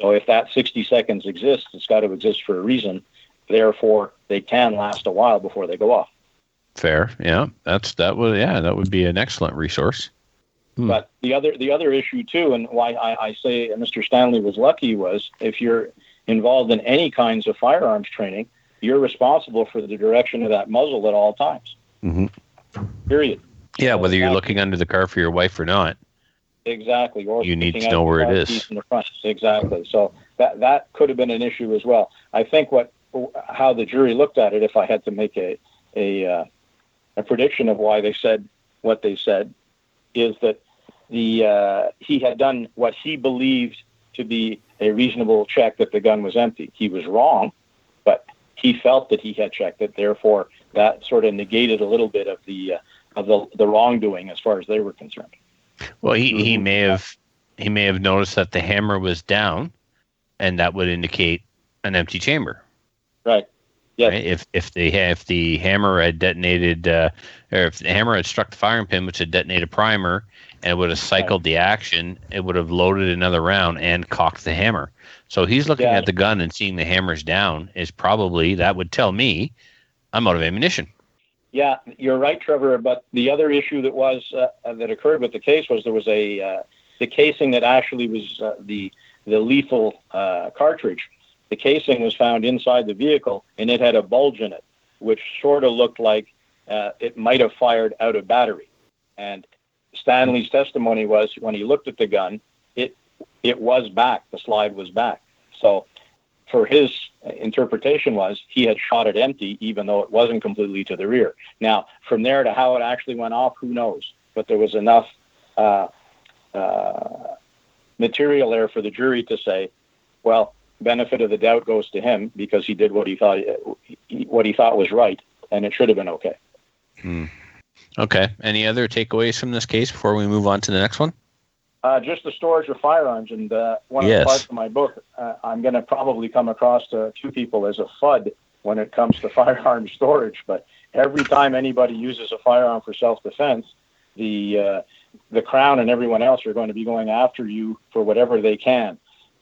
E: So if that 60 seconds exists, it's got to exist for a reason. Therefore, they can last a while before they go off.
C: Fair. Yeah, that's that would yeah that would be an excellent resource. Hmm.
E: But the other the other issue too, and why I, I say Mr. Stanley was lucky was if you're involved in any kinds of firearms training, you're responsible for the direction of that muzzle at all times.
C: Mhm.
E: Period.
C: Yeah, whether you're looking under the car for your wife or not.
E: Exactly. Or
C: You need to know where it
E: car
C: is.
E: keys In the front. Exactly. So that that could have been an issue as well. I think what how the jury looked at it, if I had to make a a uh, a prediction of why they said what they said, is that the uh, he had done what he believed to be a reasonable check that the gun was empty. He was wrong, but he felt that he had checked it. Therefore, that sort of negated a little bit of the uh, of the, the wrongdoing as far as they were concerned.
C: Well, he, he may have he may have noticed that the hammer was down, and that would indicate an empty chamber.
E: Right. Yeah.
C: Right? If if the if the hammer had detonated, uh, or if the hammer had struck the firing pin, which had detonated primer, and it would have cycled the action, it would have loaded another round and cocked the hammer. So he's looking
E: Yeah.
C: at the gun and seeing the hammer's down is probably that would tell me I'm out of ammunition.
E: Yeah, you're right, Trevor. But the other issue that was uh, uh, that occurred with the case was there was a uh, the casing that actually was uh, the the lethal uh, cartridge. The casing was found inside the vehicle, and it had a bulge in it, which sort of looked like uh, it might have fired out of battery. And Stanley's testimony was when he looked at the gun, it it was back. The slide was back. So for his interpretation was he had shot it empty, even though it wasn't completely to the rear. Now, from there to how it actually went off, who knows? But there was enough uh, uh, material there for the jury to say, well, benefit of the doubt goes to him because he did what he thought what he thought was right, and it should have been okay.
C: Okay. Any other takeaways from this case before we move on to the next one?
E: Uh, just the storage of firearms, and uh, one of the parts of my book, uh, I'm going to probably come across to a few people as a FUD when it comes to firearm storage. But every time anybody uses a firearm for self-defense, the uh, the crown and everyone else are going to be going after you for whatever they can.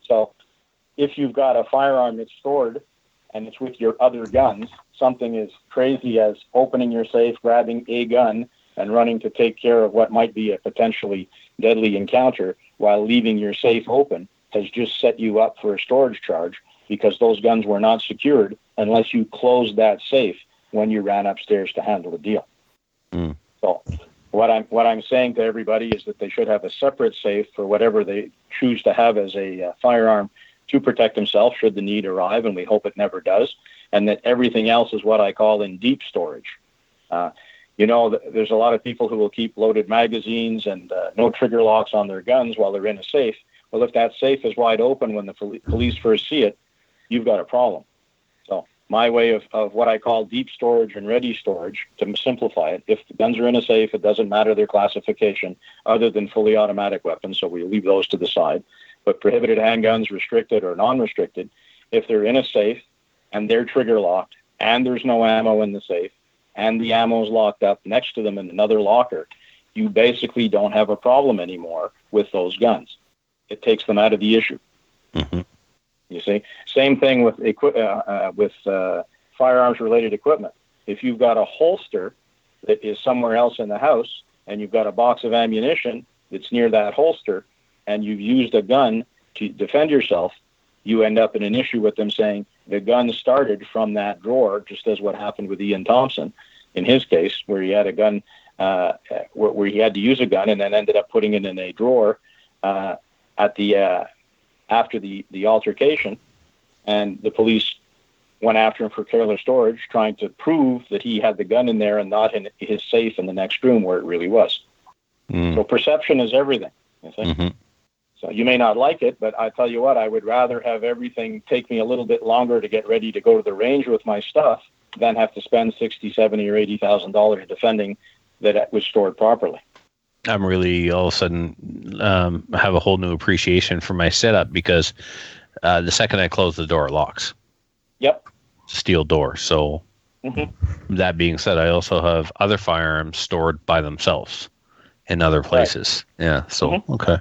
E: So, if you've got a firearm that's stored and it's with your other guns, something as crazy as opening your safe, grabbing a gun, and running to take care of what might be a potentially deadly encounter while leaving your safe open has just set you up for a storage charge because those guns were not secured unless you closed that safe when you ran upstairs to handle the deal.
C: Mm.
E: So what I'm what I'm saying to everybody is that they should have a separate safe for whatever they choose to have as a uh, firearm to protect themselves should the need arrive, and we hope it never does, and that everything else is what I call in deep storage. Uh, you know, there's a lot of people who will keep loaded magazines and uh, no trigger locks on their guns while they're in a safe. Well, if that safe is wide open when the police first see it, you've got a problem. So my way of, of what I call deep storage and ready storage, to simplify it, if the guns are in a safe, it doesn't matter their classification other than fully automatic weapons, so we leave those to the side. But prohibited handguns, restricted or non-restricted, if they're in a safe and they're trigger locked and there's no ammo in the safe, and the ammo is locked up next to them in another locker, you basically don't have a problem anymore with those guns. It takes them out of the issue.
C: Mhm.
E: You see, same thing with equi- uh, uh, with uh, firearms related equipment. If you've got a holster that is somewhere else in the house, and you've got a box of ammunition that's near that holster, and you've used a gun to defend yourself, you end up in an issue with them saying the gun started from that drawer, just as what happened with Ian Thomson in his case, where he had a gun, uh, where, where he had to use a gun and then ended up putting it in a drawer uh, at the uh, after the the altercation, and the police went after him for careless storage, trying to prove that he had the gun in there and not in his safe in the next room where it really was.
C: Mm.
E: So perception is everything. So you may not like it, but I tell you what, I would rather have everything take me a little bit longer to get ready to go to the range with my stuff than have to spend sixty, seventy, or eighty thousand dollars defending that it was stored properly.
C: I'm really all of a sudden um, have a whole new appreciation for my setup because uh, the second I close the door, it locks.
E: Yep.
C: Steel door. So
E: Mhm.
C: that being said, I also have other firearms stored by themselves in other places. Yeah. So
E: Mhm.
C: okay.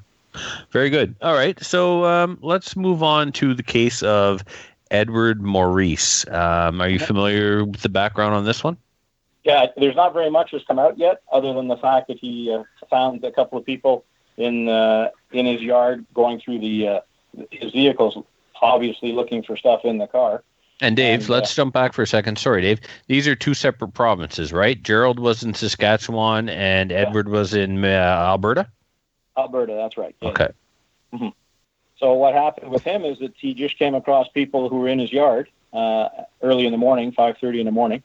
C: Very good. All right. So um, let's move on to the case of Edward Maurice. Um, are you familiar with the background on this one?
E: Yeah, there's not very much that's come out yet, other than the fact that he uh, found a couple of people in uh, in his yard going through the uh, his vehicles, obviously looking for stuff in the car.
C: And Dave,
E: And,
C: let's jump back for a second. Sorry, Dave. These are two separate provinces, right? Gerald was in Saskatchewan and Edward was in uh, Alberta.
E: Alberta, that's right. yeah.
C: Okay.
E: So what happened with him is that he just came across people who were in his yard uh, early in the morning, 5:30 in the morning,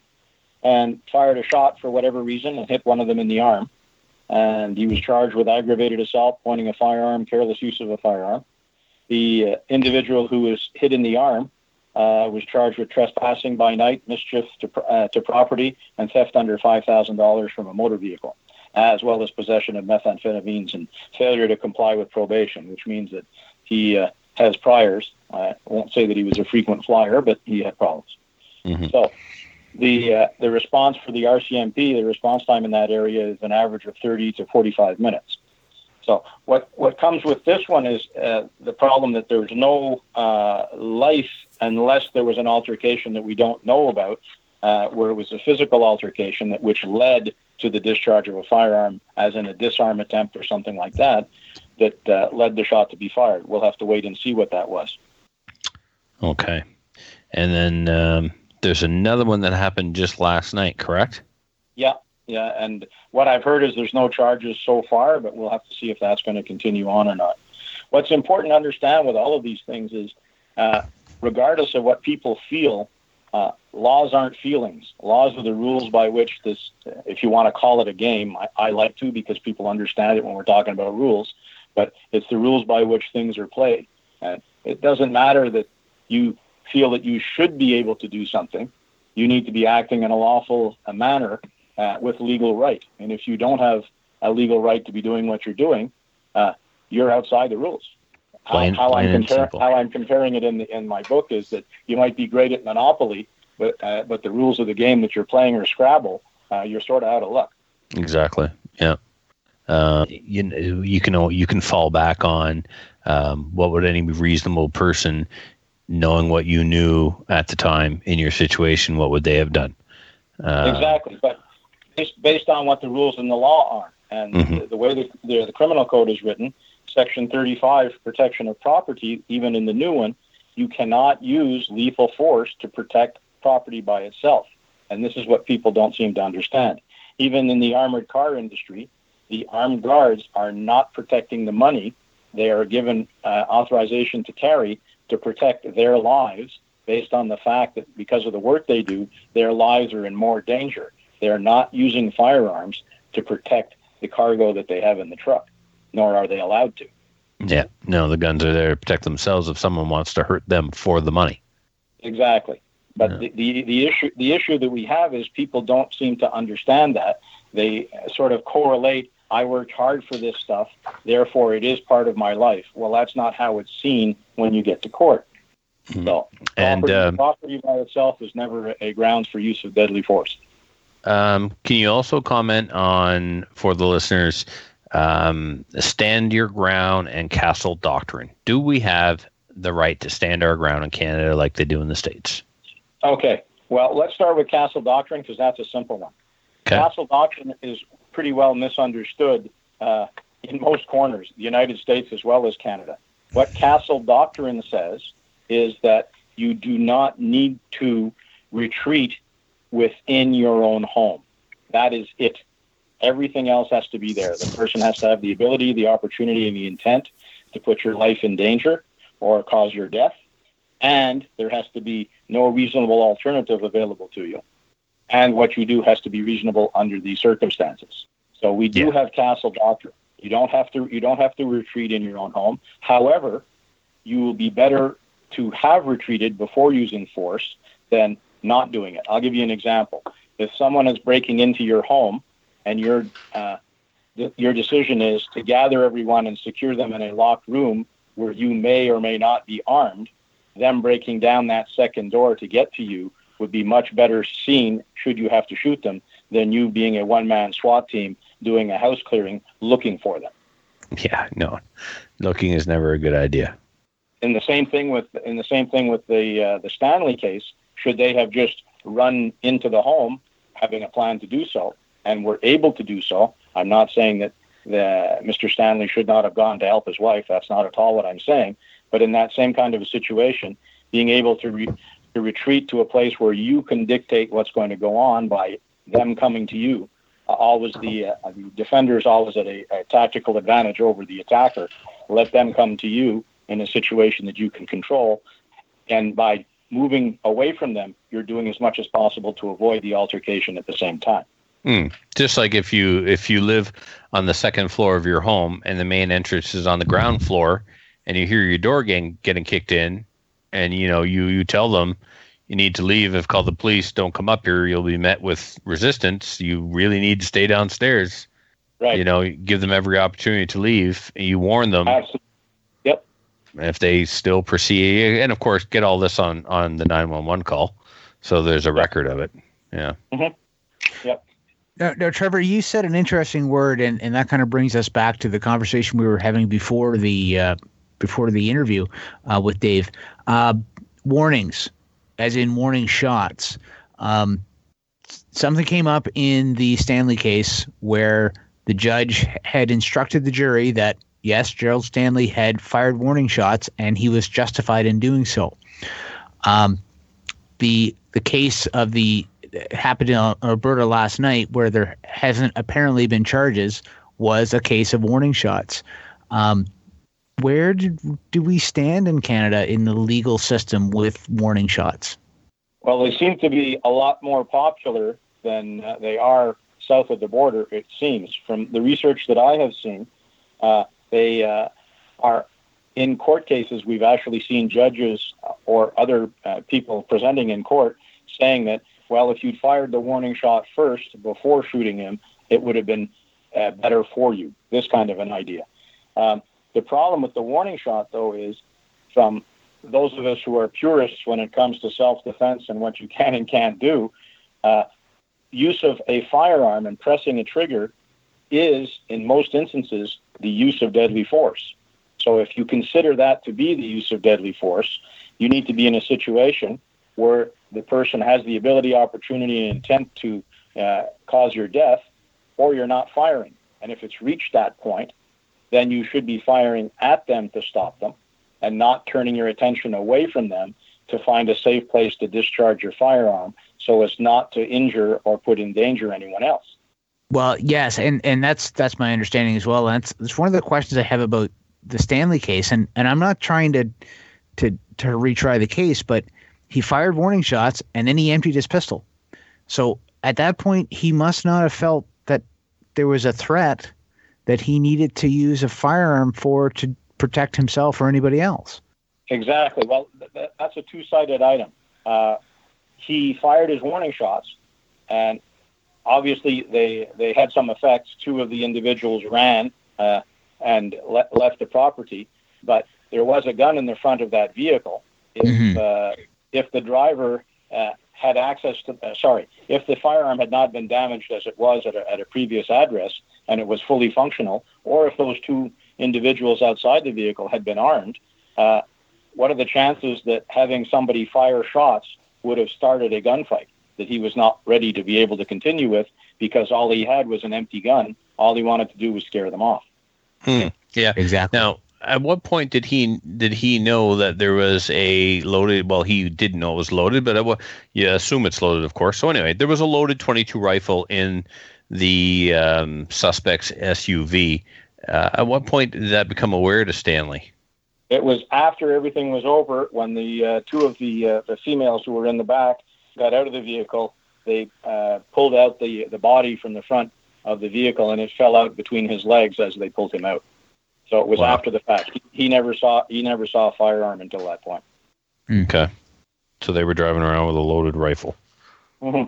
E: and fired a shot for whatever reason and hit one of them in the arm. And he was charged with aggravated assault, pointing a firearm, careless use of a firearm. The uh, individual who was hit in the arm uh, was charged with trespassing by night, mischief to, pr- uh, to property, and theft under $5,000 from a motor vehicle, as well as possession of methamphetamines and failure to comply with probation, which means that he uh, has priors. I won't say that he was a frequent flyer, but he had problems.
C: Mhm.
E: So the uh, the response for the RCMP, the response time in that area is an average of 30 to 45 minutes. So what what comes with this one is uh, the problem that there's no uh, life unless there was an altercation that we don't know about, uh, where it was a physical altercation that which led to the discharge of a firearm, as in a disarm attempt or something like that, that uh, led the shot to be fired. We'll have to wait and see what that was.
C: Okay. And then um, there's another one that happened just last night, correct?
E: Yeah, yeah. And what I've heard is there's no charges so far, but we'll have to see if that's going to continue on or not. What's important to understand with all of these things is, uh, regardless of what people feel, uh, laws aren't feelings. Laws are the rules by which this, if you want to call it a game, I, I like to because people understand it when we're talking about rules, but it's the rules by which things are played. And it doesn't matter that you feel that you should be able to do something. You need to be acting in a lawful uh, manner uh, with legal right. And if you don't have a legal right to be doing what you're doing, uh, you're outside the rules. How-
C: Plain-
E: how,
C: plain
E: I'm
C: and
E: compar- how I'm comparing it in the, in my book is that you might be great at Monopoly, but uh, but the rules of the game that you're playing are Scrabble. Uh, you're sort of out of luck.
C: Exactly. Yeah. Uh, you you can you can fall back on um, what would any reasonable person, knowing what you knew at the time in your situation, what would they have done? Uh,
E: exactly, but based, based on what the rules in the law are, and
C: Mhm.
E: the, the way the, the the criminal code is written, Section 35, protection of property, even in the new one, you cannot use lethal force to protect property by itself, and this is what people don't seem to understand. Even in the armored car industry, the armed guards are not protecting the money; they are given uh, authorization to carry to protect their lives based on the fact that because of the work they do, their lives are in more danger. They're not using firearms to protect the cargo that they have in the truck, nor are they allowed to.
C: Yeah. No, the guns are there to protect themselves if someone wants to hurt them for the money.
E: Exactly. But
C: Yeah.
E: the, the, the issue the issue that we have is people don't seem to understand that. They sort of correlate I worked hard for this stuff, therefore it is part of my life. Well, that's not how it's seen when you get to court.
C: Mhm.
E: So
C: And
E: property,
C: um,
E: property by itself is never a grounds for use of deadly force.
C: Um, can you also comment on, for the listeners, um, stand your ground and castle doctrine? Do we have the right to stand our ground in Canada like they do in the States?
E: Okay. Well, let's start with Castle Doctrine because that's a simple one.
C: Okay.
E: Castle Doctrine is pretty well misunderstood uh, in most corners, the United States as well as Canada. What Castle Doctrine says is that you do not need to retreat within your own home. That is it. Everything else has to be there. The person has to have the ability, the opportunity, and the intent to put your life in danger or cause your death. And there has to be no reasonable alternative available to you. And what you do has to be reasonable under these circumstances. So we do
C: Yeah.
E: have castle doctrine. You don't have to you don't have to retreat in your own home. However, you will be better to have retreated before using force than not doing it. I'll give you an example. If someone is breaking into your home and your uh, th- your decision is to gather everyone and secure them in a locked room where you may or may not be armed, them breaking down that second door to get to you would be much better seen should you have to shoot them than you being a one man SWAT team doing a house clearing looking for them.
C: Yeah, no. Looking is never a good idea.
E: In the same thing with in the same thing with the uh, the Stanley case, should they have just run into the home having a plan to do so and were able to do so, I'm not saying that the, Mr. Stanley should not have gone to help his wife. That's not at all what I'm saying. But in that same kind of a situation, being able to re, to retreat to a place where you can dictate what's going to go on by them coming to you, always the, uh, the defender is always at a, a tactical advantage over the attacker. Let them come to you in a situation that you can control, and by moving away from them, you're doing as much as possible to avoid the altercation at the same time.
C: Mm. Just like if you if you live on the second floor of your home and the main entrance is on the ground floor, and you hear your door getting getting kicked in, and you know you you tell them you need to leave. If call the police, don't come up here. You'll be met with resistance. You really need to stay downstairs.
E: Right.
C: You know, give them every opportunity to leave. And you warn them.
E: Absolutely. Yep.
C: If they still proceed, and of course, get all this on on the nine one one call, so there's a record of it. Yeah.
E: Mm-hmm.
B: Now, now, Trevor, you said an interesting word, and, and that kind of brings us back to the conversation we were having before the uh, before the interview uh, with Dave. Uh, warnings, as in warning shots. Um, something came up in the Stanley case where the judge had instructed the jury that yes, Gerald Stanley had fired warning shots, and he was justified in doing so. Um, the the case of the happened in Alberta last night, where there hasn't apparently been charges, was a case of warning shots. Um, where did, do we stand in Canada in the legal system with warning shots?
E: Well, they seem to be a lot more popular than uh, they are south of the border, it seems. From the research that I have seen, uh, they uh, are in court cases. We've actually seen judges or other uh, people presenting in court saying that, well, if you'd fired the warning shot first before shooting him, it would have been uh, better for you. This kind of an idea. Um, the problem with the warning shot, though, is from those of us who are purists when it comes to self-defense and what you can and can't do, uh, use of a firearm and pressing a trigger is, in most instances, the use of deadly force. So if you consider that to be the use of deadly force, you need to be in a situation where the person has the ability, opportunity, and intent to uh, cause your death, or you're not firing. And if it's reached that point, then you should be firing at them to stop them and not turning your attention away from them to find a safe place to discharge your firearm so as not to injure or put in danger anyone else.
B: Well, yes, and, and that's that's my understanding as well. And that's, that's one of the questions I have about the Stanley case, and, and I'm not trying to to to retry the case, but he fired warning shots and then he emptied his pistol. So at that point, he must not have felt that there was a threat that he needed to use a firearm for to protect himself or anybody else.
E: Exactly. Well, th- that's a two-sided item. Uh, he fired his warning shots, and obviously they they had some effects. Two of the individuals ran uh, and le- left the property, but there was a gun in the front of that vehicle. If
B: Mhm.
E: uh, if the driver uh, had access to, uh, sorry, if the firearm had not been damaged as it was at a, at a previous address and it was fully functional, or if those two individuals outside the vehicle had been armed, uh, what are the chances that having somebody fire shots would have started a gunfight that he was not ready to be able to continue with because all he had was an empty gun. All he wanted to do was scare them off.
C: Hmm. Yeah.
B: Exactly.
C: Now, at what point did he did he know that there was a loaded? Well, he didn't know it was loaded, but it, you assume it's loaded, of course. So anyway, there was a loaded 22 rifle in the um, suspect's SUV. Uh, at what point did that become aware to Stanley?
E: It was after everything was over when the uh, two of the uh, the females who were in the back got out of the vehicle. They uh, pulled out the the body from the front of the vehicle, and it fell out between his legs as they pulled him out. So it was
C: Wow.
E: after the fact. He, he never saw he never saw a firearm until that point.
C: Okay, so they were driving around with a loaded rifle.
E: hmm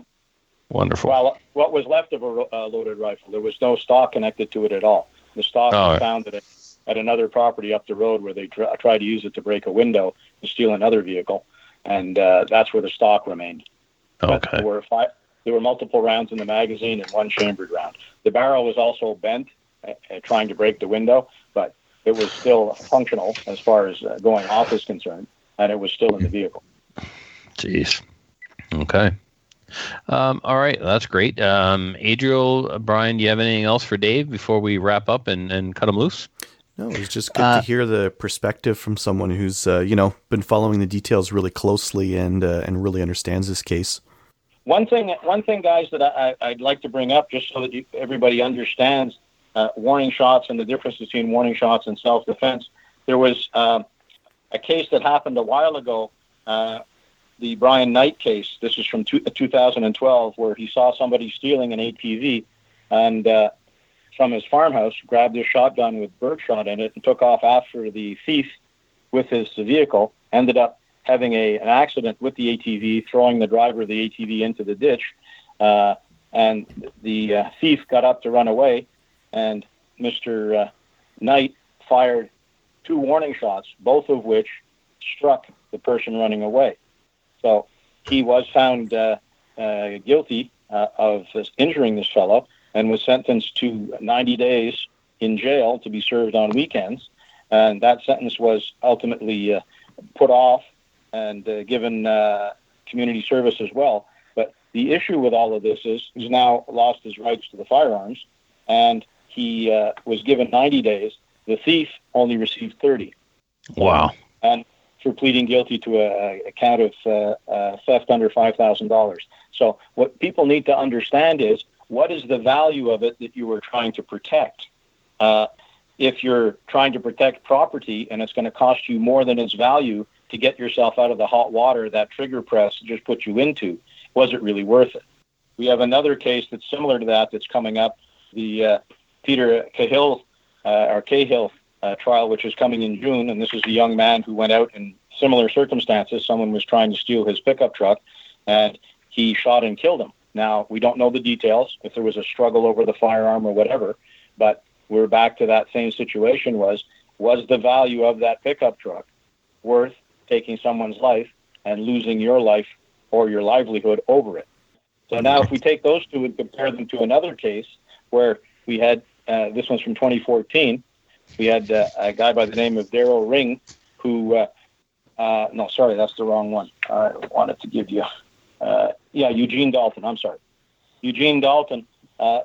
C: Wonderful.
E: Well, what was left of a uh, loaded rifle? There was no stock connected to it at all. The stock
C: Oh.
E: was found at, a, at another property up the road where they tr- tried to use it to break a window to steal another vehicle, and uh, that's where the stock remained. But
C: okay.
E: there were five, there were multiple rounds in the magazine and one chambered round. The barrel was also bent, uh, uh, trying to break the window, it was still functional as far as uh, going off is concerned, and it was still in the vehicle.
C: Jeez. Okay. Um, all right, that's great. Um, Adriel, uh, Brian, do you have anything else for Dave before we wrap up and, and cut him loose?
D: No, it's just good
B: Uh,
D: to hear the perspective from someone who's uh, you know been following the details really closely and uh, and really understands this case.
E: one thing, one thing, guys, that I, I'd like to bring up, just so that you, everybody understands uh, warning shots and the difference between warning shots and self-defense. There was uh, a case that happened a while ago, uh, the Brian Knight case. This is from two, 2012, where he saw somebody stealing an ATV, and uh, from his farmhouse, grabbed his shotgun with birdshot in it, and took off after the thief with his vehicle. Ended up having a an accident with the ATV, throwing the driver of the ATV into the ditch, uh, and the uh, thief got up to run away, and Mr. Uh, Knight fired two warning shots, both of which struck the person running away. So he was found uh, uh, guilty uh, of injuring this fellow and was sentenced to 90 days in jail to be served on weekends. And that sentence was ultimately uh, put off and uh, given community service as well. But the issue with all of this is he's now lost his rights to the firearms, and he uh, was given 90 days. The thief only received 30.
C: Wow.
E: And for pleading guilty to a, a count of uh, uh, theft under $5,000. So what people need to understand is what is the value of it that you are trying to protect? Uh, if you're trying to protect property and it's going to cost you more than its value to get yourself out of the hot water that trigger press just put you into, was it really worth it? We have another case that's similar to that that's coming up, the uh, Peter Khill uh, Khill uh, trial, which is coming in June. And this is a young man who went out in similar circumstances. Someone was trying to steal his pickup truck, and he shot and killed him. Now, we don't know the details, if there was a struggle over the firearm or whatever, but we're back to that same situation was, was the value of that pickup truck worth taking someone's life and losing your life or your livelihood over it? So now if we take those two and compare them to another case where we had, uh, this one's from 2014, we had uh, a guy by the name of Daryl Ring who, uh, uh, no, sorry, that's the wrong one. I wanted to give you uh, yeah, Eugene Dalton. I'm sorry, Eugene Dalton.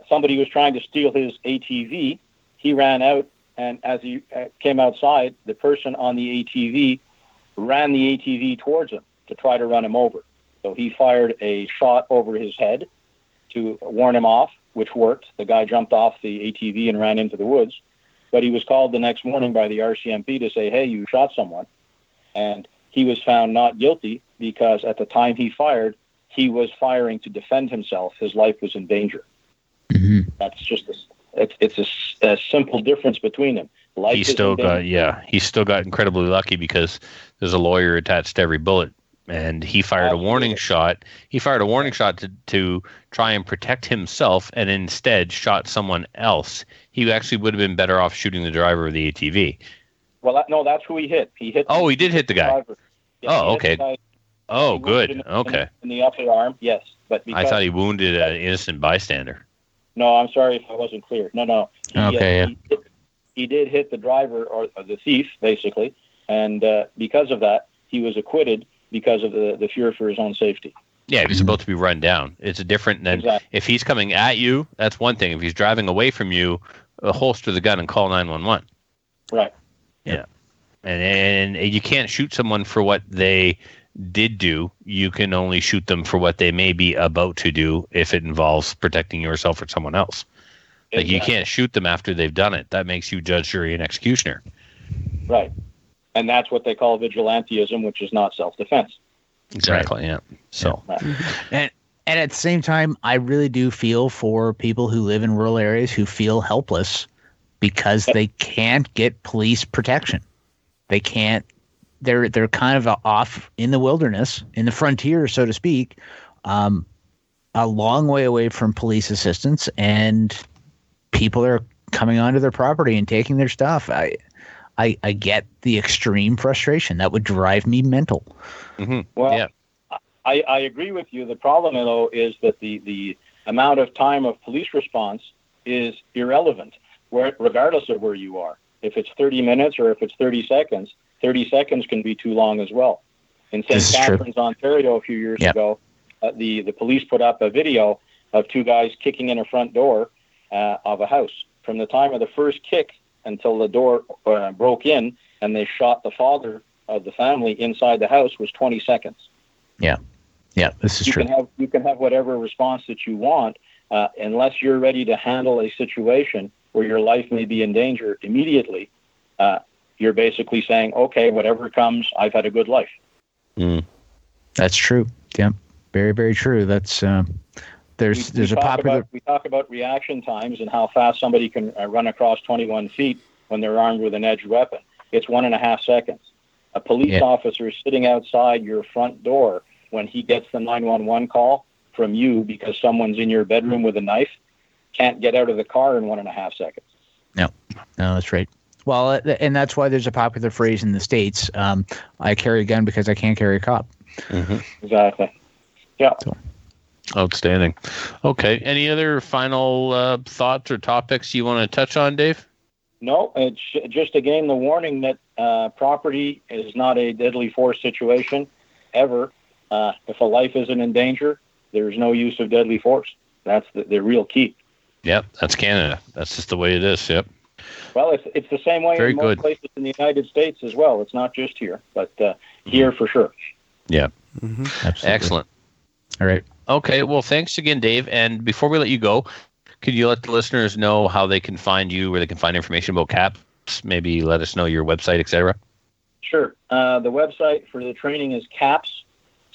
E: Somebody was trying to steal his ATV. He ran out, and as he came outside, the person on the ATV ran the ATV towards him to try to run him over. So he fired a shot over his head to warn him off, which worked. The guy jumped off the ATV and ran into the woods. But he was called the next morning by the RCMP to say, hey, you shot someone. And he was found not guilty because at the time he fired, he was firing to defend himself. His life was in danger.
B: Mm-hmm.
E: That's just a, it's, it's a, a, simple difference between them. Life
C: he still got yeah, he still got incredibly lucky because there's a lawyer attached to every bullet, and he fired Absolutely. a warning shot. He fired a warning shot to to try and protect himself, and instead shot someone else. He actually would have been better off shooting the driver of the ATV.
E: Well, that, no, that's who he hit. He hit.
C: Oh, he did hit the guy. Yeah, oh, okay. Oh, good.
E: In,
C: okay.
E: In the upper arm, yes, but
C: I thought he wounded an innocent bystander.
E: No, I'm sorry if I wasn't clear. No, no.
B: He, okay.
E: Uh, he, did, he, did, hit the driver or, or the thief, basically, and uh, because of that, he was acquitted because of the, the fear for his own safety.
C: Yeah, he's about to be run down. It's a different than exactly. if he's coming at you. That's one thing. If he's driving away from you, uh, holster the gun and call nine one one.
E: Right.
C: Yeah. And, and you can't shoot someone for what they did do, you can only shoot them for what they may be about to do if it involves protecting yourself or someone else. Like you can't shoot them after they've done it. That makes you judge, jury, and executioner.
E: Right. And that's what they call vigilantism, which is not self defense.
C: Exactly. Right. Yeah. So,
B: right. and and at the same time, I really do feel for people who live in rural areas who feel helpless because they can't get police protection. They can't they're they're kind of off in the wilderness, in the frontier, so to speak, um, a long way away from police assistance, and people are coming onto their property and taking their stuff. I, I, I get the extreme frustration that would drive me mental.
C: Mm-hmm.
E: Well, yeah. I, I agree with you. The problem, though, is that the, the amount of time of police response is irrelevant, where, regardless of where you are. If it's 30 minutes or if it's 30 seconds, 30 seconds can be too long as well. In St. Catharines, true. Ontario, a few years yep. ago, uh, the, the police put up a video of two guys kicking in a front door uh, of a house. From the time of the first kick until the door uh, broke in and they shot the father of the family inside the house was 20 seconds.
B: Yeah. Yeah, this is
E: you
B: true.
E: can have you can have whatever response that you want, uh, unless you're ready to handle a situation where your life may be in danger immediately. Uh, you're basically saying, okay, whatever comes, I've had a good life.
C: Mm.
B: That's true. Yep. Very, very true. That's um, there's
E: we,
B: there's
E: we
B: a
E: talk
B: popular
E: About, we talk about reaction times and how fast somebody can uh, run across 21 feet when they're armed with an edged weapon. It's one and a half seconds. A police
B: Yeah.
E: officer sitting outside your front door when he gets the 911 call from you because someone's in your bedroom with a knife can't get out of the car in one and a half seconds.
B: No, no, that's right. Well, uh, and that's why there's a popular phrase in the states. Um, I carry a gun because I can't carry a cop.
E: Exactly. Yeah.
C: Outstanding. Okay. Any other final uh, thoughts or topics you want to touch on, Dave?
E: No, it's just again the warning that uh, property is not a deadly force situation ever. Uh, if a life isn't in danger, there's no use of deadly force. That's the, the real key.
C: Yep, that's Canada. That's just the way it is. Yep.
E: Well, it's it's the same way
C: Very
E: in most
C: good.
E: places in the United States as well. It's not just here, but uh, here for sure. Yeah.
B: Absolutely.
C: Excellent.
B: All right.
C: Okay. Well, thanks again, Dave. And before we let you go, could you let the listeners know how they can find you, where they can find information about CAPS? Maybe let us know your website, etc.
E: Sure. Uh, the website for the training is CAPS,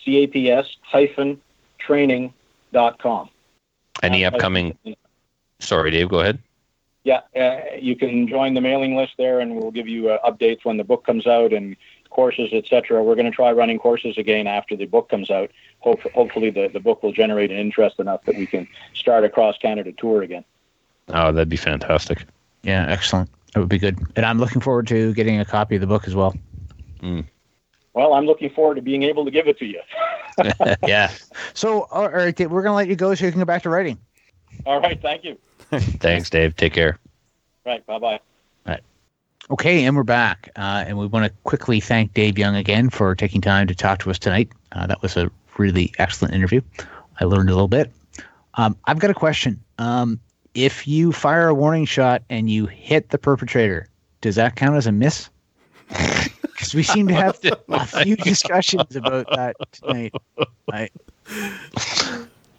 E: C-A-P-S hyphen training dot com.
C: Any
E: Uh,
C: upcoming? Sorry, Dave. Go ahead.
E: Yeah, uh, you can join the mailing list there, and we'll give you uh, updates when the book comes out and courses, etc. We're going to try running courses again after the book comes out. Hope, hopefully, the, the book will generate an interest enough that we can start a cross Canada tour again.
C: Oh, that'd be fantastic.
B: Yeah, excellent. That would be good. And I'm looking forward to getting a copy of the book as well. Hmm.
E: Well, I'm looking forward to being able to give it to you.
C: yeah.
B: So, all right, Dave, we're going to let you go so you can go back to writing.
E: All right, thank you.
C: Thanks, Dave. Take care.
E: Right, bye bye.
B: Okay, and we're back. Uh, and we want to quickly thank Dave Young again for taking time to talk to us tonight. Uh, that was a really excellent interview. I learned a little bit. Um, I've got a question. Um, if you fire a warning shot and you hit the perpetrator, does that count as a miss? Because we seem to have a few discussions about that tonight. I,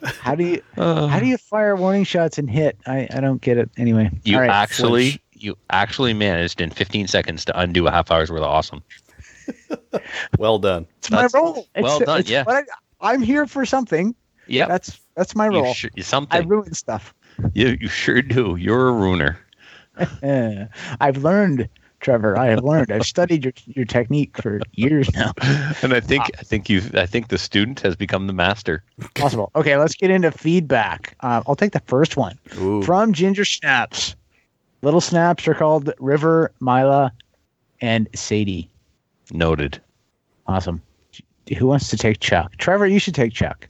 B: how do you how do you fire warning shots and hit? I, I don't get it. Anyway,
C: You
B: All right,
C: actually,
B: Flinch.
C: You actually managed in 15 seconds to undo a half hour's worth of awesome.
D: Well done.
B: It's my
C: That's-
B: role. It's,
C: well done,
B: it's
C: yeah.
B: what I, I'm here for something.
C: Yeah,
B: That's that's my role.
C: you sure,
B: I
C: something.
B: ruin stuff.
C: you, you sure do. You're a ruiner.
B: Uh, I've learned, Trevor. I have learned. I've studied your your technique for years now.
C: And I think I think you I think the student has become the master.
B: Possible. Okay, let's get into feedback. Uh, I'll take the first one
D: Ooh.
B: from Ginger Snaps. Little snaps are called River, Mila, and Sadie.
C: Noted.
B: Awesome. Who wants to take Chuck? Trevor, you should take Chuck.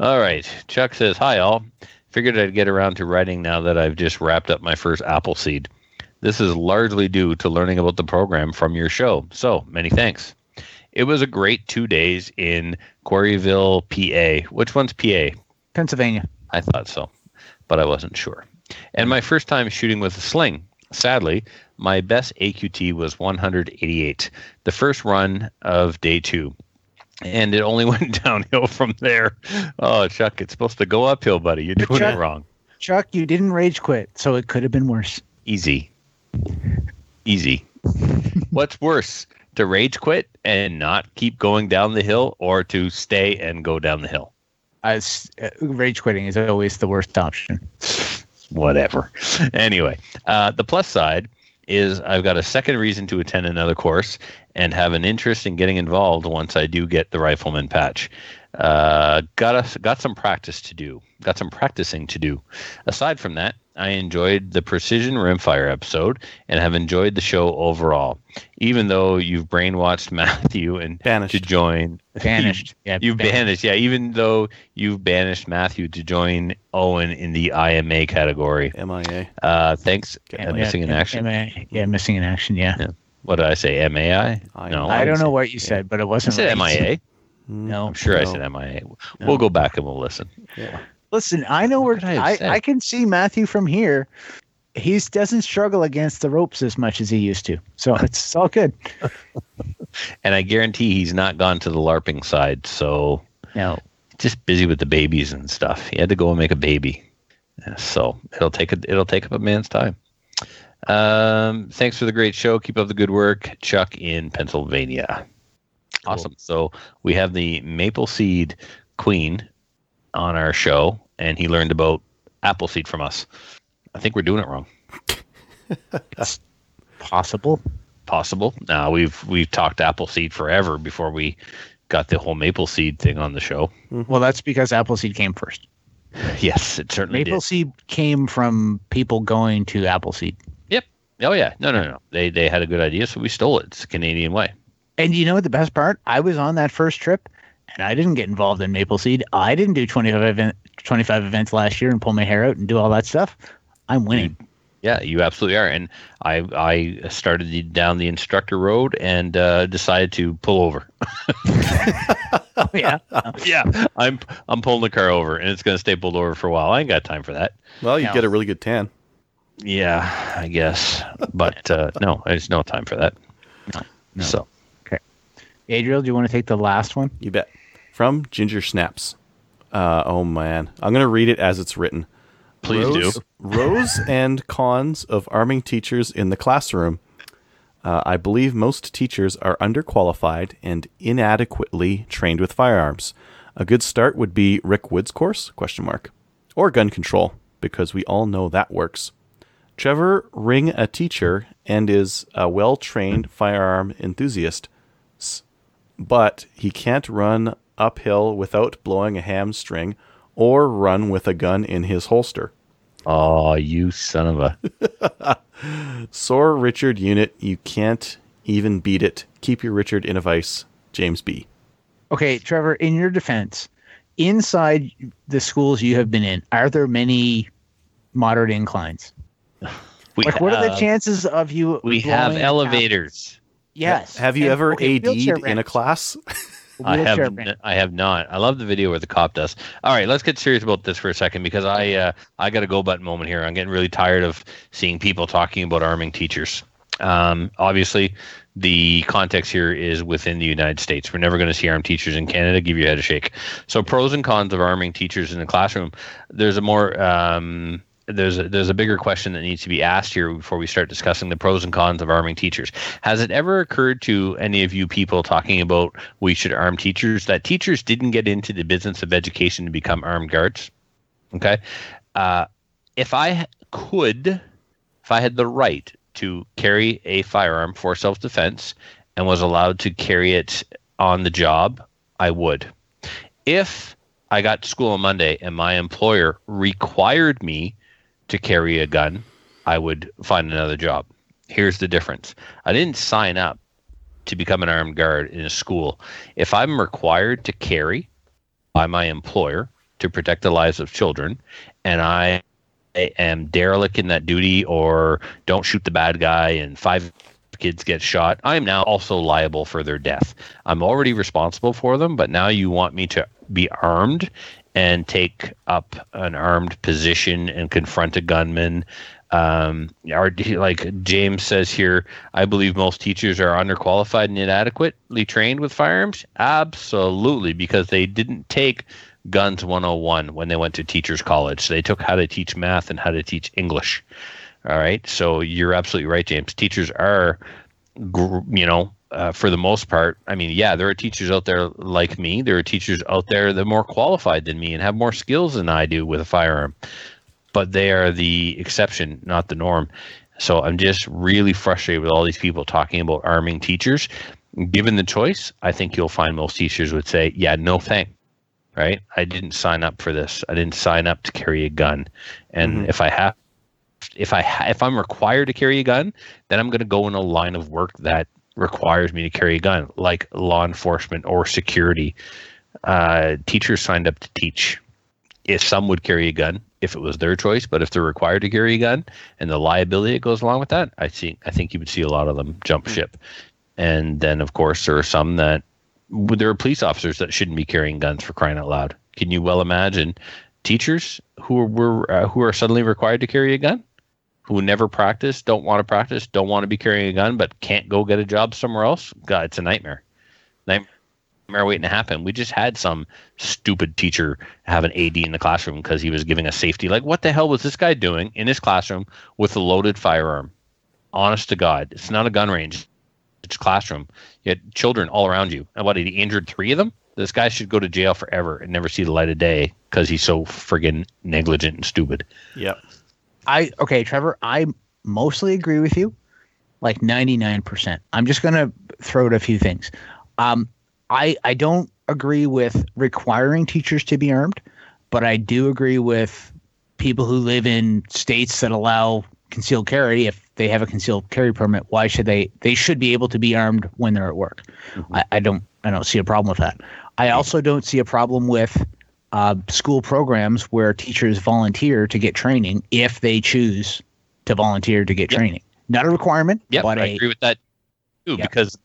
C: All right. Chuck says, Hi, all. Figured I'd get around to writing now that I've just wrapped up my first Appleseed. This is largely due to learning about the program from your show. So many thanks. It was a great two days in Quarryville, PA. Which one's PA?
B: Pennsylvania.
C: I thought so, but I wasn't sure. And my first time shooting with a sling. Sadly, my best AQT was 188, the first run of day two. And it only went downhill from there. Oh, Chuck, it's supposed to go uphill, buddy. You're doing
B: Chuck-
C: it wrong.
B: Chuck, you didn't rage quit, so it could have been worse.
C: Easy. Easy. What's worse, to rage quit and not keep going down the hill or to stay and go down the hill?
B: As uh, rage quitting is always the worst option.
C: Whatever. Anyway, uh, the plus side is I've got a second reason to attend another course and have an interest in getting involved once I do get the rifleman patch. Uh, got us got some practice to do. Got some practicing to do. Aside from that, I enjoyed the precision rimfire episode and have enjoyed the show overall. Even though you've brainwashed Matthew and
D: Banished.
C: to join
B: Vanished. Yeah,
C: You've
B: vanished.
C: banished, yeah. Even though you've banished Matthew to join Owen in the IMA category.
D: MIA.
C: Uh, thanks.
B: Yeah,
C: uh, missing in action.
B: MA yeah, missing in action. Yeah.
C: Yeah. What did I say? MAI?
D: I-
C: No,
B: I don't know what you said, but it wasn't.
C: You said
B: right.
C: MIA.
B: No.
C: I'm sure I said MIA. We'll go back and we'll listen.
B: Listen, I know where
C: I
B: I. I can see Matthew from here. He doesn't struggle against the ropes as much as he used to, so it's, all good.
C: And I guarantee he's not gone to the LARPing side. So
B: No,
C: just busy with the babies and stuff. He had to go and make a baby, so it'll take a, it'll take up a man's time. Um, thanks for the great show. Keep up the good work, Chuck in Pennsylvania. Awesome. So we have the Maple Seed Queen on our show, and he learned about Appleseed from us. I think we're doing it wrong.
B: Possible.
C: Possible. Now we've we've talked Appleseed forever before we got the whole Maple Seed thing on the show. Mm-hmm.
B: Well, that's because Appleseed came first.
C: Yes, it certainly
B: Maple
C: did.
B: seed came from people going to Appleseed. Yep.
C: Oh yeah, no, no, no. They they had a good idea, so we stole it. It's the Canadian way.
B: And you know what the best part? I was on that first trip and I didn't get involved in Maple Seed. I didn't do 25, event, 25 events last year and pull my hair out and do all that stuff. I'm winning.
C: Yeah, you absolutely are. And I I started the, down the instructor road and uh, decided to pull over.
B: Oh, yeah.
C: yeah, I'm I'm pulling the car over, and it's going to stay pulled over for a while. I ain't got time for that.
D: Well, you
B: No.
D: get a really good tan.
C: Yeah, I guess, but uh, no, there's no time for that.
B: No.
C: So okay.
B: Adriel, do you want to take the last one?
D: You bet. From Ginger Snaps. Uh, oh man, I'm gonna read it as it's written.
C: please
D: Rows,
C: do.
D: rows and cons of arming teachers in the classroom. Uh, I believe most teachers are underqualified and inadequately trained with firearms. A good start would be Rick Wood's course? Question mark. Or gun control, because we all know that works. Trevor Ring a teacher and is a well trained firearm enthusiast, but he can't run uphill without blowing a hamstring or run with a gun in his holster.
C: Oh, you son of a!
D: Sore Richard unit, you can't even beat it. Keep your Richard in a vice. James B.
B: Okay, Trevor, in your defense, inside the schools you have been in, are there many moderate inclines?
C: We
B: Like, what are the chances of you?
C: We have
B: blowing a
C: elevators.
B: Yes.
D: Have you
B: And-
D: ever
B: okay,
D: AD'd in a class?
C: I have n-. I have not. I love the video where the cop does. All right, let's get serious about this for a second because I uh, I got a go button moment here. I'm getting really tired of seeing people talking about arming teachers. Um, obviously, the context here is within the United States. We're never going to see armed teachers in Canada. Give your head a shake. So, pros and cons of arming teachers in the classroom. There's a more um, there's a, there's a bigger question that needs to be asked here before we start discussing the pros and cons of arming teachers. Has it ever occurred to any of you people talking about we should arm teachers that teachers didn't get into the business of education to become armed guards? Okay, uh, if I could, if I had the right to carry a firearm for self defense and was allowed to carry it on the job, I would. If I got to school on Monday and my employer required me to carry a gun, I would find another job. Here's the difference I didn't sign up to become an armed guard in a school. If I'm required to carry by my employer to protect the lives of children, and I am derelict in that duty or don't shoot the bad guy and five kids get shot, I'm now also liable for their death. I'm already responsible for them, but now you want me to be armed and take up an armed position and confront a gunman. Um, or like James says here, I believe most teachers are underqualified and inadequately trained with firearms. Absolutely, because they didn't take Guns 101 when they went to teachers college. They took how to teach math and how to teach English. All right. So you're absolutely right, James. Teachers are, you know, uh, for the most part, I mean, yeah, there are teachers out there like me. There are teachers out there that are more qualified than me and have more skills than I do with a firearm, but they are the exception, not the norm. So I'm just really frustrated with all these people talking about arming teachers. Given the choice, I think you'll find most teachers would say, yeah, no thank right? I didn't sign up for this. I didn't sign up to carry a gun. And
D: Mhm.
C: if I have, if I ha- if I'm required to carry a gun, then I'm going to go in a line of work that requires me to carry a gun, like law enforcement or security. Uh, teachers signed up to teach. If some would carry a gun, if it was their choice, but if they're required to carry a gun and the liability that goes along with that, I think I think you would see a lot of them jump ship. And then, of course, there are some that there are police officers that shouldn't be carrying guns for crying out loud. Can you well imagine teachers who were uh, who are suddenly required to carry a gun, who never practice, don't want to practice, don't want to be carrying a gun, but can't go get a job somewhere else? God, it's a nightmare. Nightmare. waiting to happen. We just had some stupid teacher have an AD in the classroom because he was giving us safety. Like, what the hell was this guy doing in his classroom with a loaded firearm? Honest to God, it's not a gun range. It's a classroom. You had children all around you. And what, he injured three of them? This guy should go to jail forever and never see the light of day because he's so friggin' negligent and stupid.
D: Yep.
B: I okay, Trevor. I mostly agree with you, like ninety nine percent. I'm just gonna throw out a few things. Um, I I don't agree with requiring teachers to be armed, but I do agree with people who live in states that allow concealed carry. If they have a concealed carry permit, why should they? They should be able to be armed when they're at work. I, I don't I don't see a problem with that. I also don't see a problem with uh, school programs where teachers volunteer to get training if they choose to volunteer to get
C: Yep.
B: training. Not a requirement,
C: Yep,
B: but
C: I
B: a,
C: agree with that too
B: Yep.
C: because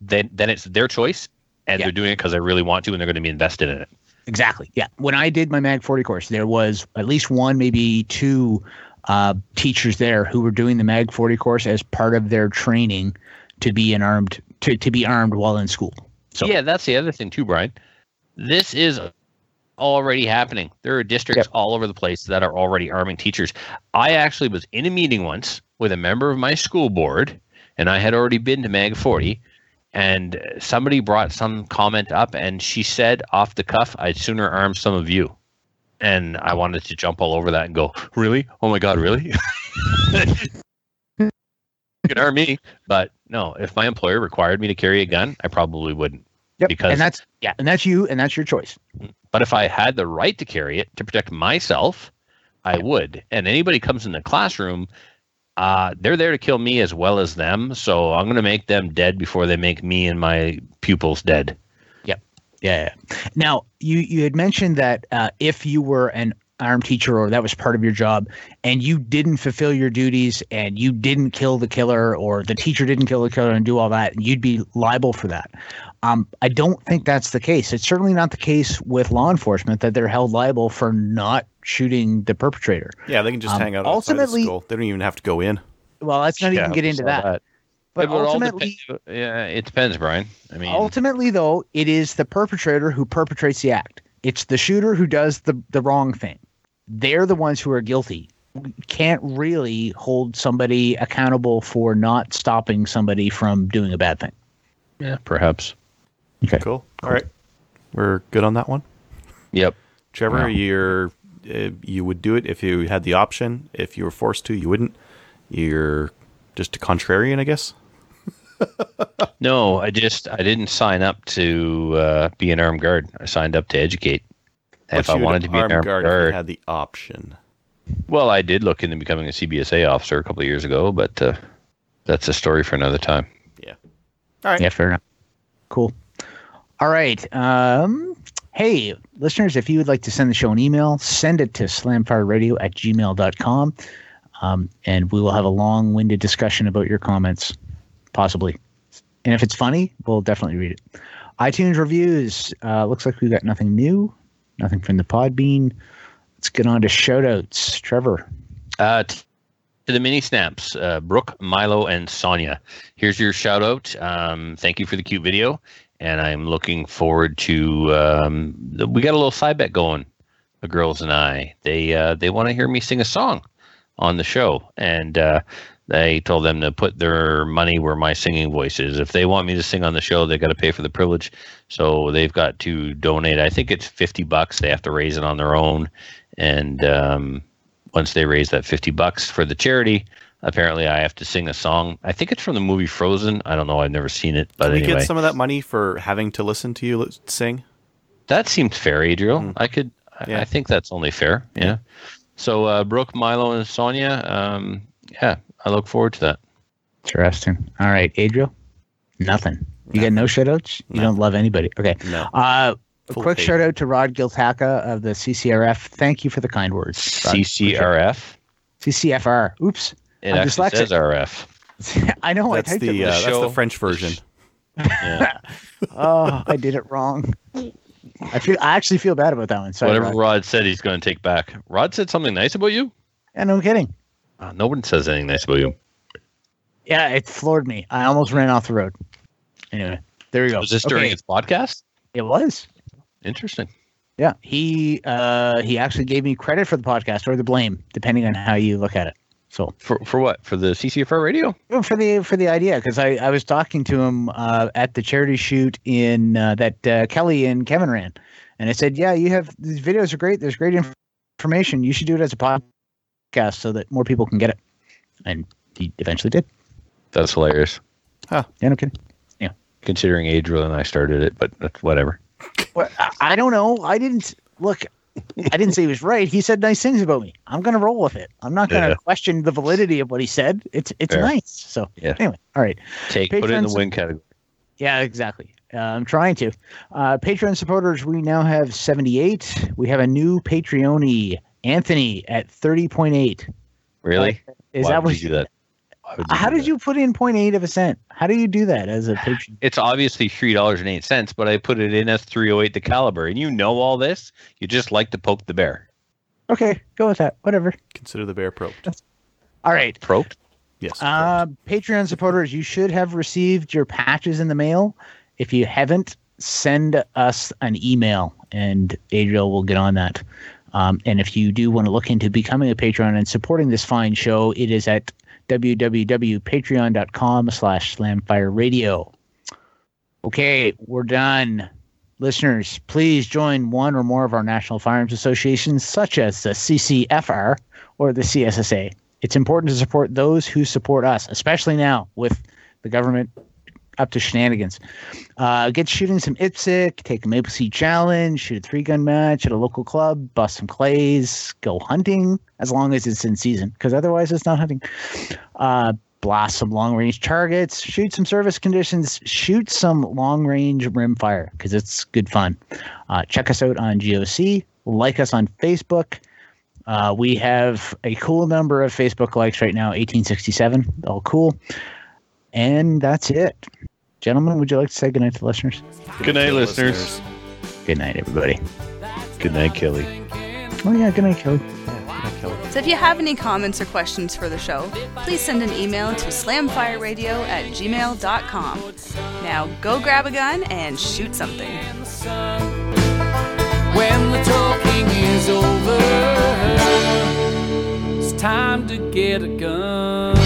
C: then then it's their choice and
B: Yeah.
C: they're doing it because they really want to and they're going to be invested in it.
B: exactly. Yeah. When I did my Mag 40 course, there was at least one, maybe two uh, teachers there who were doing the Mag 40 course as part of their training to be an armed to, to be armed while in school. So
C: yeah, that's the other thing too, Brian. This is already happening. There are districts
B: Yep.
C: all over the place that are already arming teachers. I actually was in a meeting once with a member of my school board, and I had already been to Mag 40, and somebody brought some comment up, and she said off the cuff, "I'd sooner arm some of you." And I wanted to jump all over that and go, "Really? Oh my God, really?" you can arm me, but no. If my employer required me to carry a gun, I probably wouldn't.
B: Yep.
C: because-
B: and that's yeah, and that's you, and that's your choice.
C: But if I had the right to carry it to protect myself, I would. And anybody comes in the classroom, uh, they're there to kill me as well as them. So I'm going to make them dead before they make me and my pupils dead.
B: Yeah. yeah. Now you you had mentioned that uh, if you were an armed teacher or that was part of your job, and you didn't fulfill your duties and you didn't kill the killer or the teacher didn't kill the killer and do all that, you'd be liable for that. Um, I don't think that's the case. It's certainly not the case with law enforcement that they're held liable for not shooting the perpetrator.
D: Yeah, they can just
B: Um,
D: hang out outside the
B: ultimately-
D: school. They don't even have to go in.
B: Well, let's not
C: Yeah,
B: even get into
C: saw
B: that. But
C: It would all
B: ultimately,
C: depend- yeah, it depends, Brian. I mean,
B: ultimately though it is the perpetrator who perpetrates the act it's the shooter who does the, the wrong thing they're the ones who are guilty we can't really hold somebody accountable for not stopping somebody from doing a bad thing
C: yeah, perhaps.
B: Okay
D: Cool. All right. We're good on that one.
C: Yep.
D: Trevor,
C: Wow.
D: you're uh, you would do it if you had the option. If you were forced to, you wouldn't. You're just a contrarian, I guess.
C: No, I just I didn't sign up to uh, be an armed guard. I signed up to educate. And if
D: But
C: I wanted to be an
D: armed
C: armed
D: guard,
C: guard,
D: if you had the option.
C: well, I did look into becoming a CBSA officer a couple of years ago, but uh, that's a story for another time. Yeah.
D: All right.
B: yeah fair enough cool all right um hey listeners if you would like to send the show an email send it to slamfireradio at gmail.com um, and we will have a long-winded discussion about your comments possibly. And if it's funny we'll definitely read it. itunes reviews uh, looks like we got nothing new nothing from the podbean. Let's get on to shoutouts. Trevor.
C: Uh, t- to the mini snaps, uh, Brooke, Milo, and Sonia. Here's your shout out. Um, thank you for the cute video, and I'm looking forward to. Um, we got a little side bet going. The girls and I. They uh, they want to hear me sing a song on the show, and uh, they told them to put their money where my singing voice is. If they want me to sing on the show, they got to pay for the privilege. So they've got to donate. I think it's fifty bucks. They have to raise it on their own, and um, once they raise that 50 bucks for the charity apparently i have to sing a song i think it's from the movie frozen i don't know i've never seen it but
D: Can we
C: anyway
D: get some of that money for having to listen to you sing?
C: that seems fair adriel
D: Mm.
C: i could I-
D: Yeah.
C: i think that's only fair yeah, so uh, brooke milo and sonia um, yeah i look forward to that
B: interesting all right adriel nothing you got no shoutouts you
D: No.
B: don't love anybody okay
D: No.
B: Uh, a
D: Full
B: quick shout out to Rod Giltaca of the CCRF. Thank you for the kind words. Rod.
C: ccrf
B: CCFR. Oops.
C: It
B: I'm
C: actually
B: dyslexic.
C: says rf
B: I know
D: That's
B: I typed
D: the
B: it.
D: uh, that's the French version.
C: yeah.
B: Oh, I did it wrong. I feel. I actually feel bad about that one. Sorry,
C: whatever
B: Rod.
C: rod said he's going to take back rod said something nice about you
B: Yeah, no kidding.
C: uh, no one says anything nice about you
B: Yeah, it floored me. I almost ran off the road. Anyway, there you go.
C: was this during
B: Okay.
C: his podcast
B: It was.
C: Interesting.
B: Yeah, he uh, he actually gave me credit for the podcast or the blame, depending on how you look at it. So
C: For for what? For the CCFR radio?
B: Well, for the for the idea, because I, I was talking to him uh, at the charity shoot in uh, that uh, Kelly and Kevin ran, and I said, "Yeah, you have these videos are great. There's great inf- information. You should do it as a podcast so that more people can get it." And he eventually did.
C: That's hilarious. Oh.
B: Yeah, no kidding.
C: Considering Adriel and I started it, but whatever.
B: Well, I, I don't know. I didn't look. I didn't say he was right. He said nice things about me. I'm gonna roll with it. I'm not gonna
C: Yeah.
B: question the validity of what he said. It's it's
C: Fair.
B: nice. So
C: Yeah.
B: anyway, all right.
C: Take put it in the win category.
B: Yeah, exactly. Uh, I'm trying to. Uh, Patreon supporters, we now have 78. We have a new Patreoni, Anthony, at 30.8.
C: Really?
B: Is
C: Why
B: that what
C: you do that? Why would
B: How did
C: that?
B: you put in 0.8 of a cent? How do you do that as a patron?
C: It's obviously three dollars and eight cents, but I put it in as three oh eight the caliber, and you know all this. You just like to poke the bear.
B: Okay, go with that. Whatever.
D: Consider the bear probed.
B: All right.
C: Probed.
D: Yes.
B: Uh, Patreon supporters, you should have received your patches in the mail. If you haven't, send us an email and Adriel will get on that. Um, and if you do want to look into becoming a patron and supporting this fine show, it is at www.patreon.com slash slamfire radio. Okay, we're done. Listeners, please join one or more of our national firearms associations, such as the CCFR or the CSSA. It's important to support those who support us, especially now with the government up to shenanigans. Uh, get shooting some IPSC, take a Maple Seed Challenge, shoot a three gun match at a local club, bust some clays, go hunting, as long as it's in season, because otherwise it's not hunting. Uh, blast some long range targets, shoot some service conditions, shoot some long range rim fire, because it's good fun. Uh, check us out on GOC, like us on Facebook. Uh, we have a cool number of Facebook likes right now, 1867. All cool. And that's it. Gentlemen, would you like to say goodnight to the listeners?
C: Good night, listeners.
B: Good night, everybody.
C: Good night, Kelly.
B: Oh, yeah, good night, Kelly.
F: So if you have any comments or questions for the show, please send an email to slamfireradio at gmail.com. Now go grab a gun and shoot something.
A: When the talking is over, it's time to get a gun.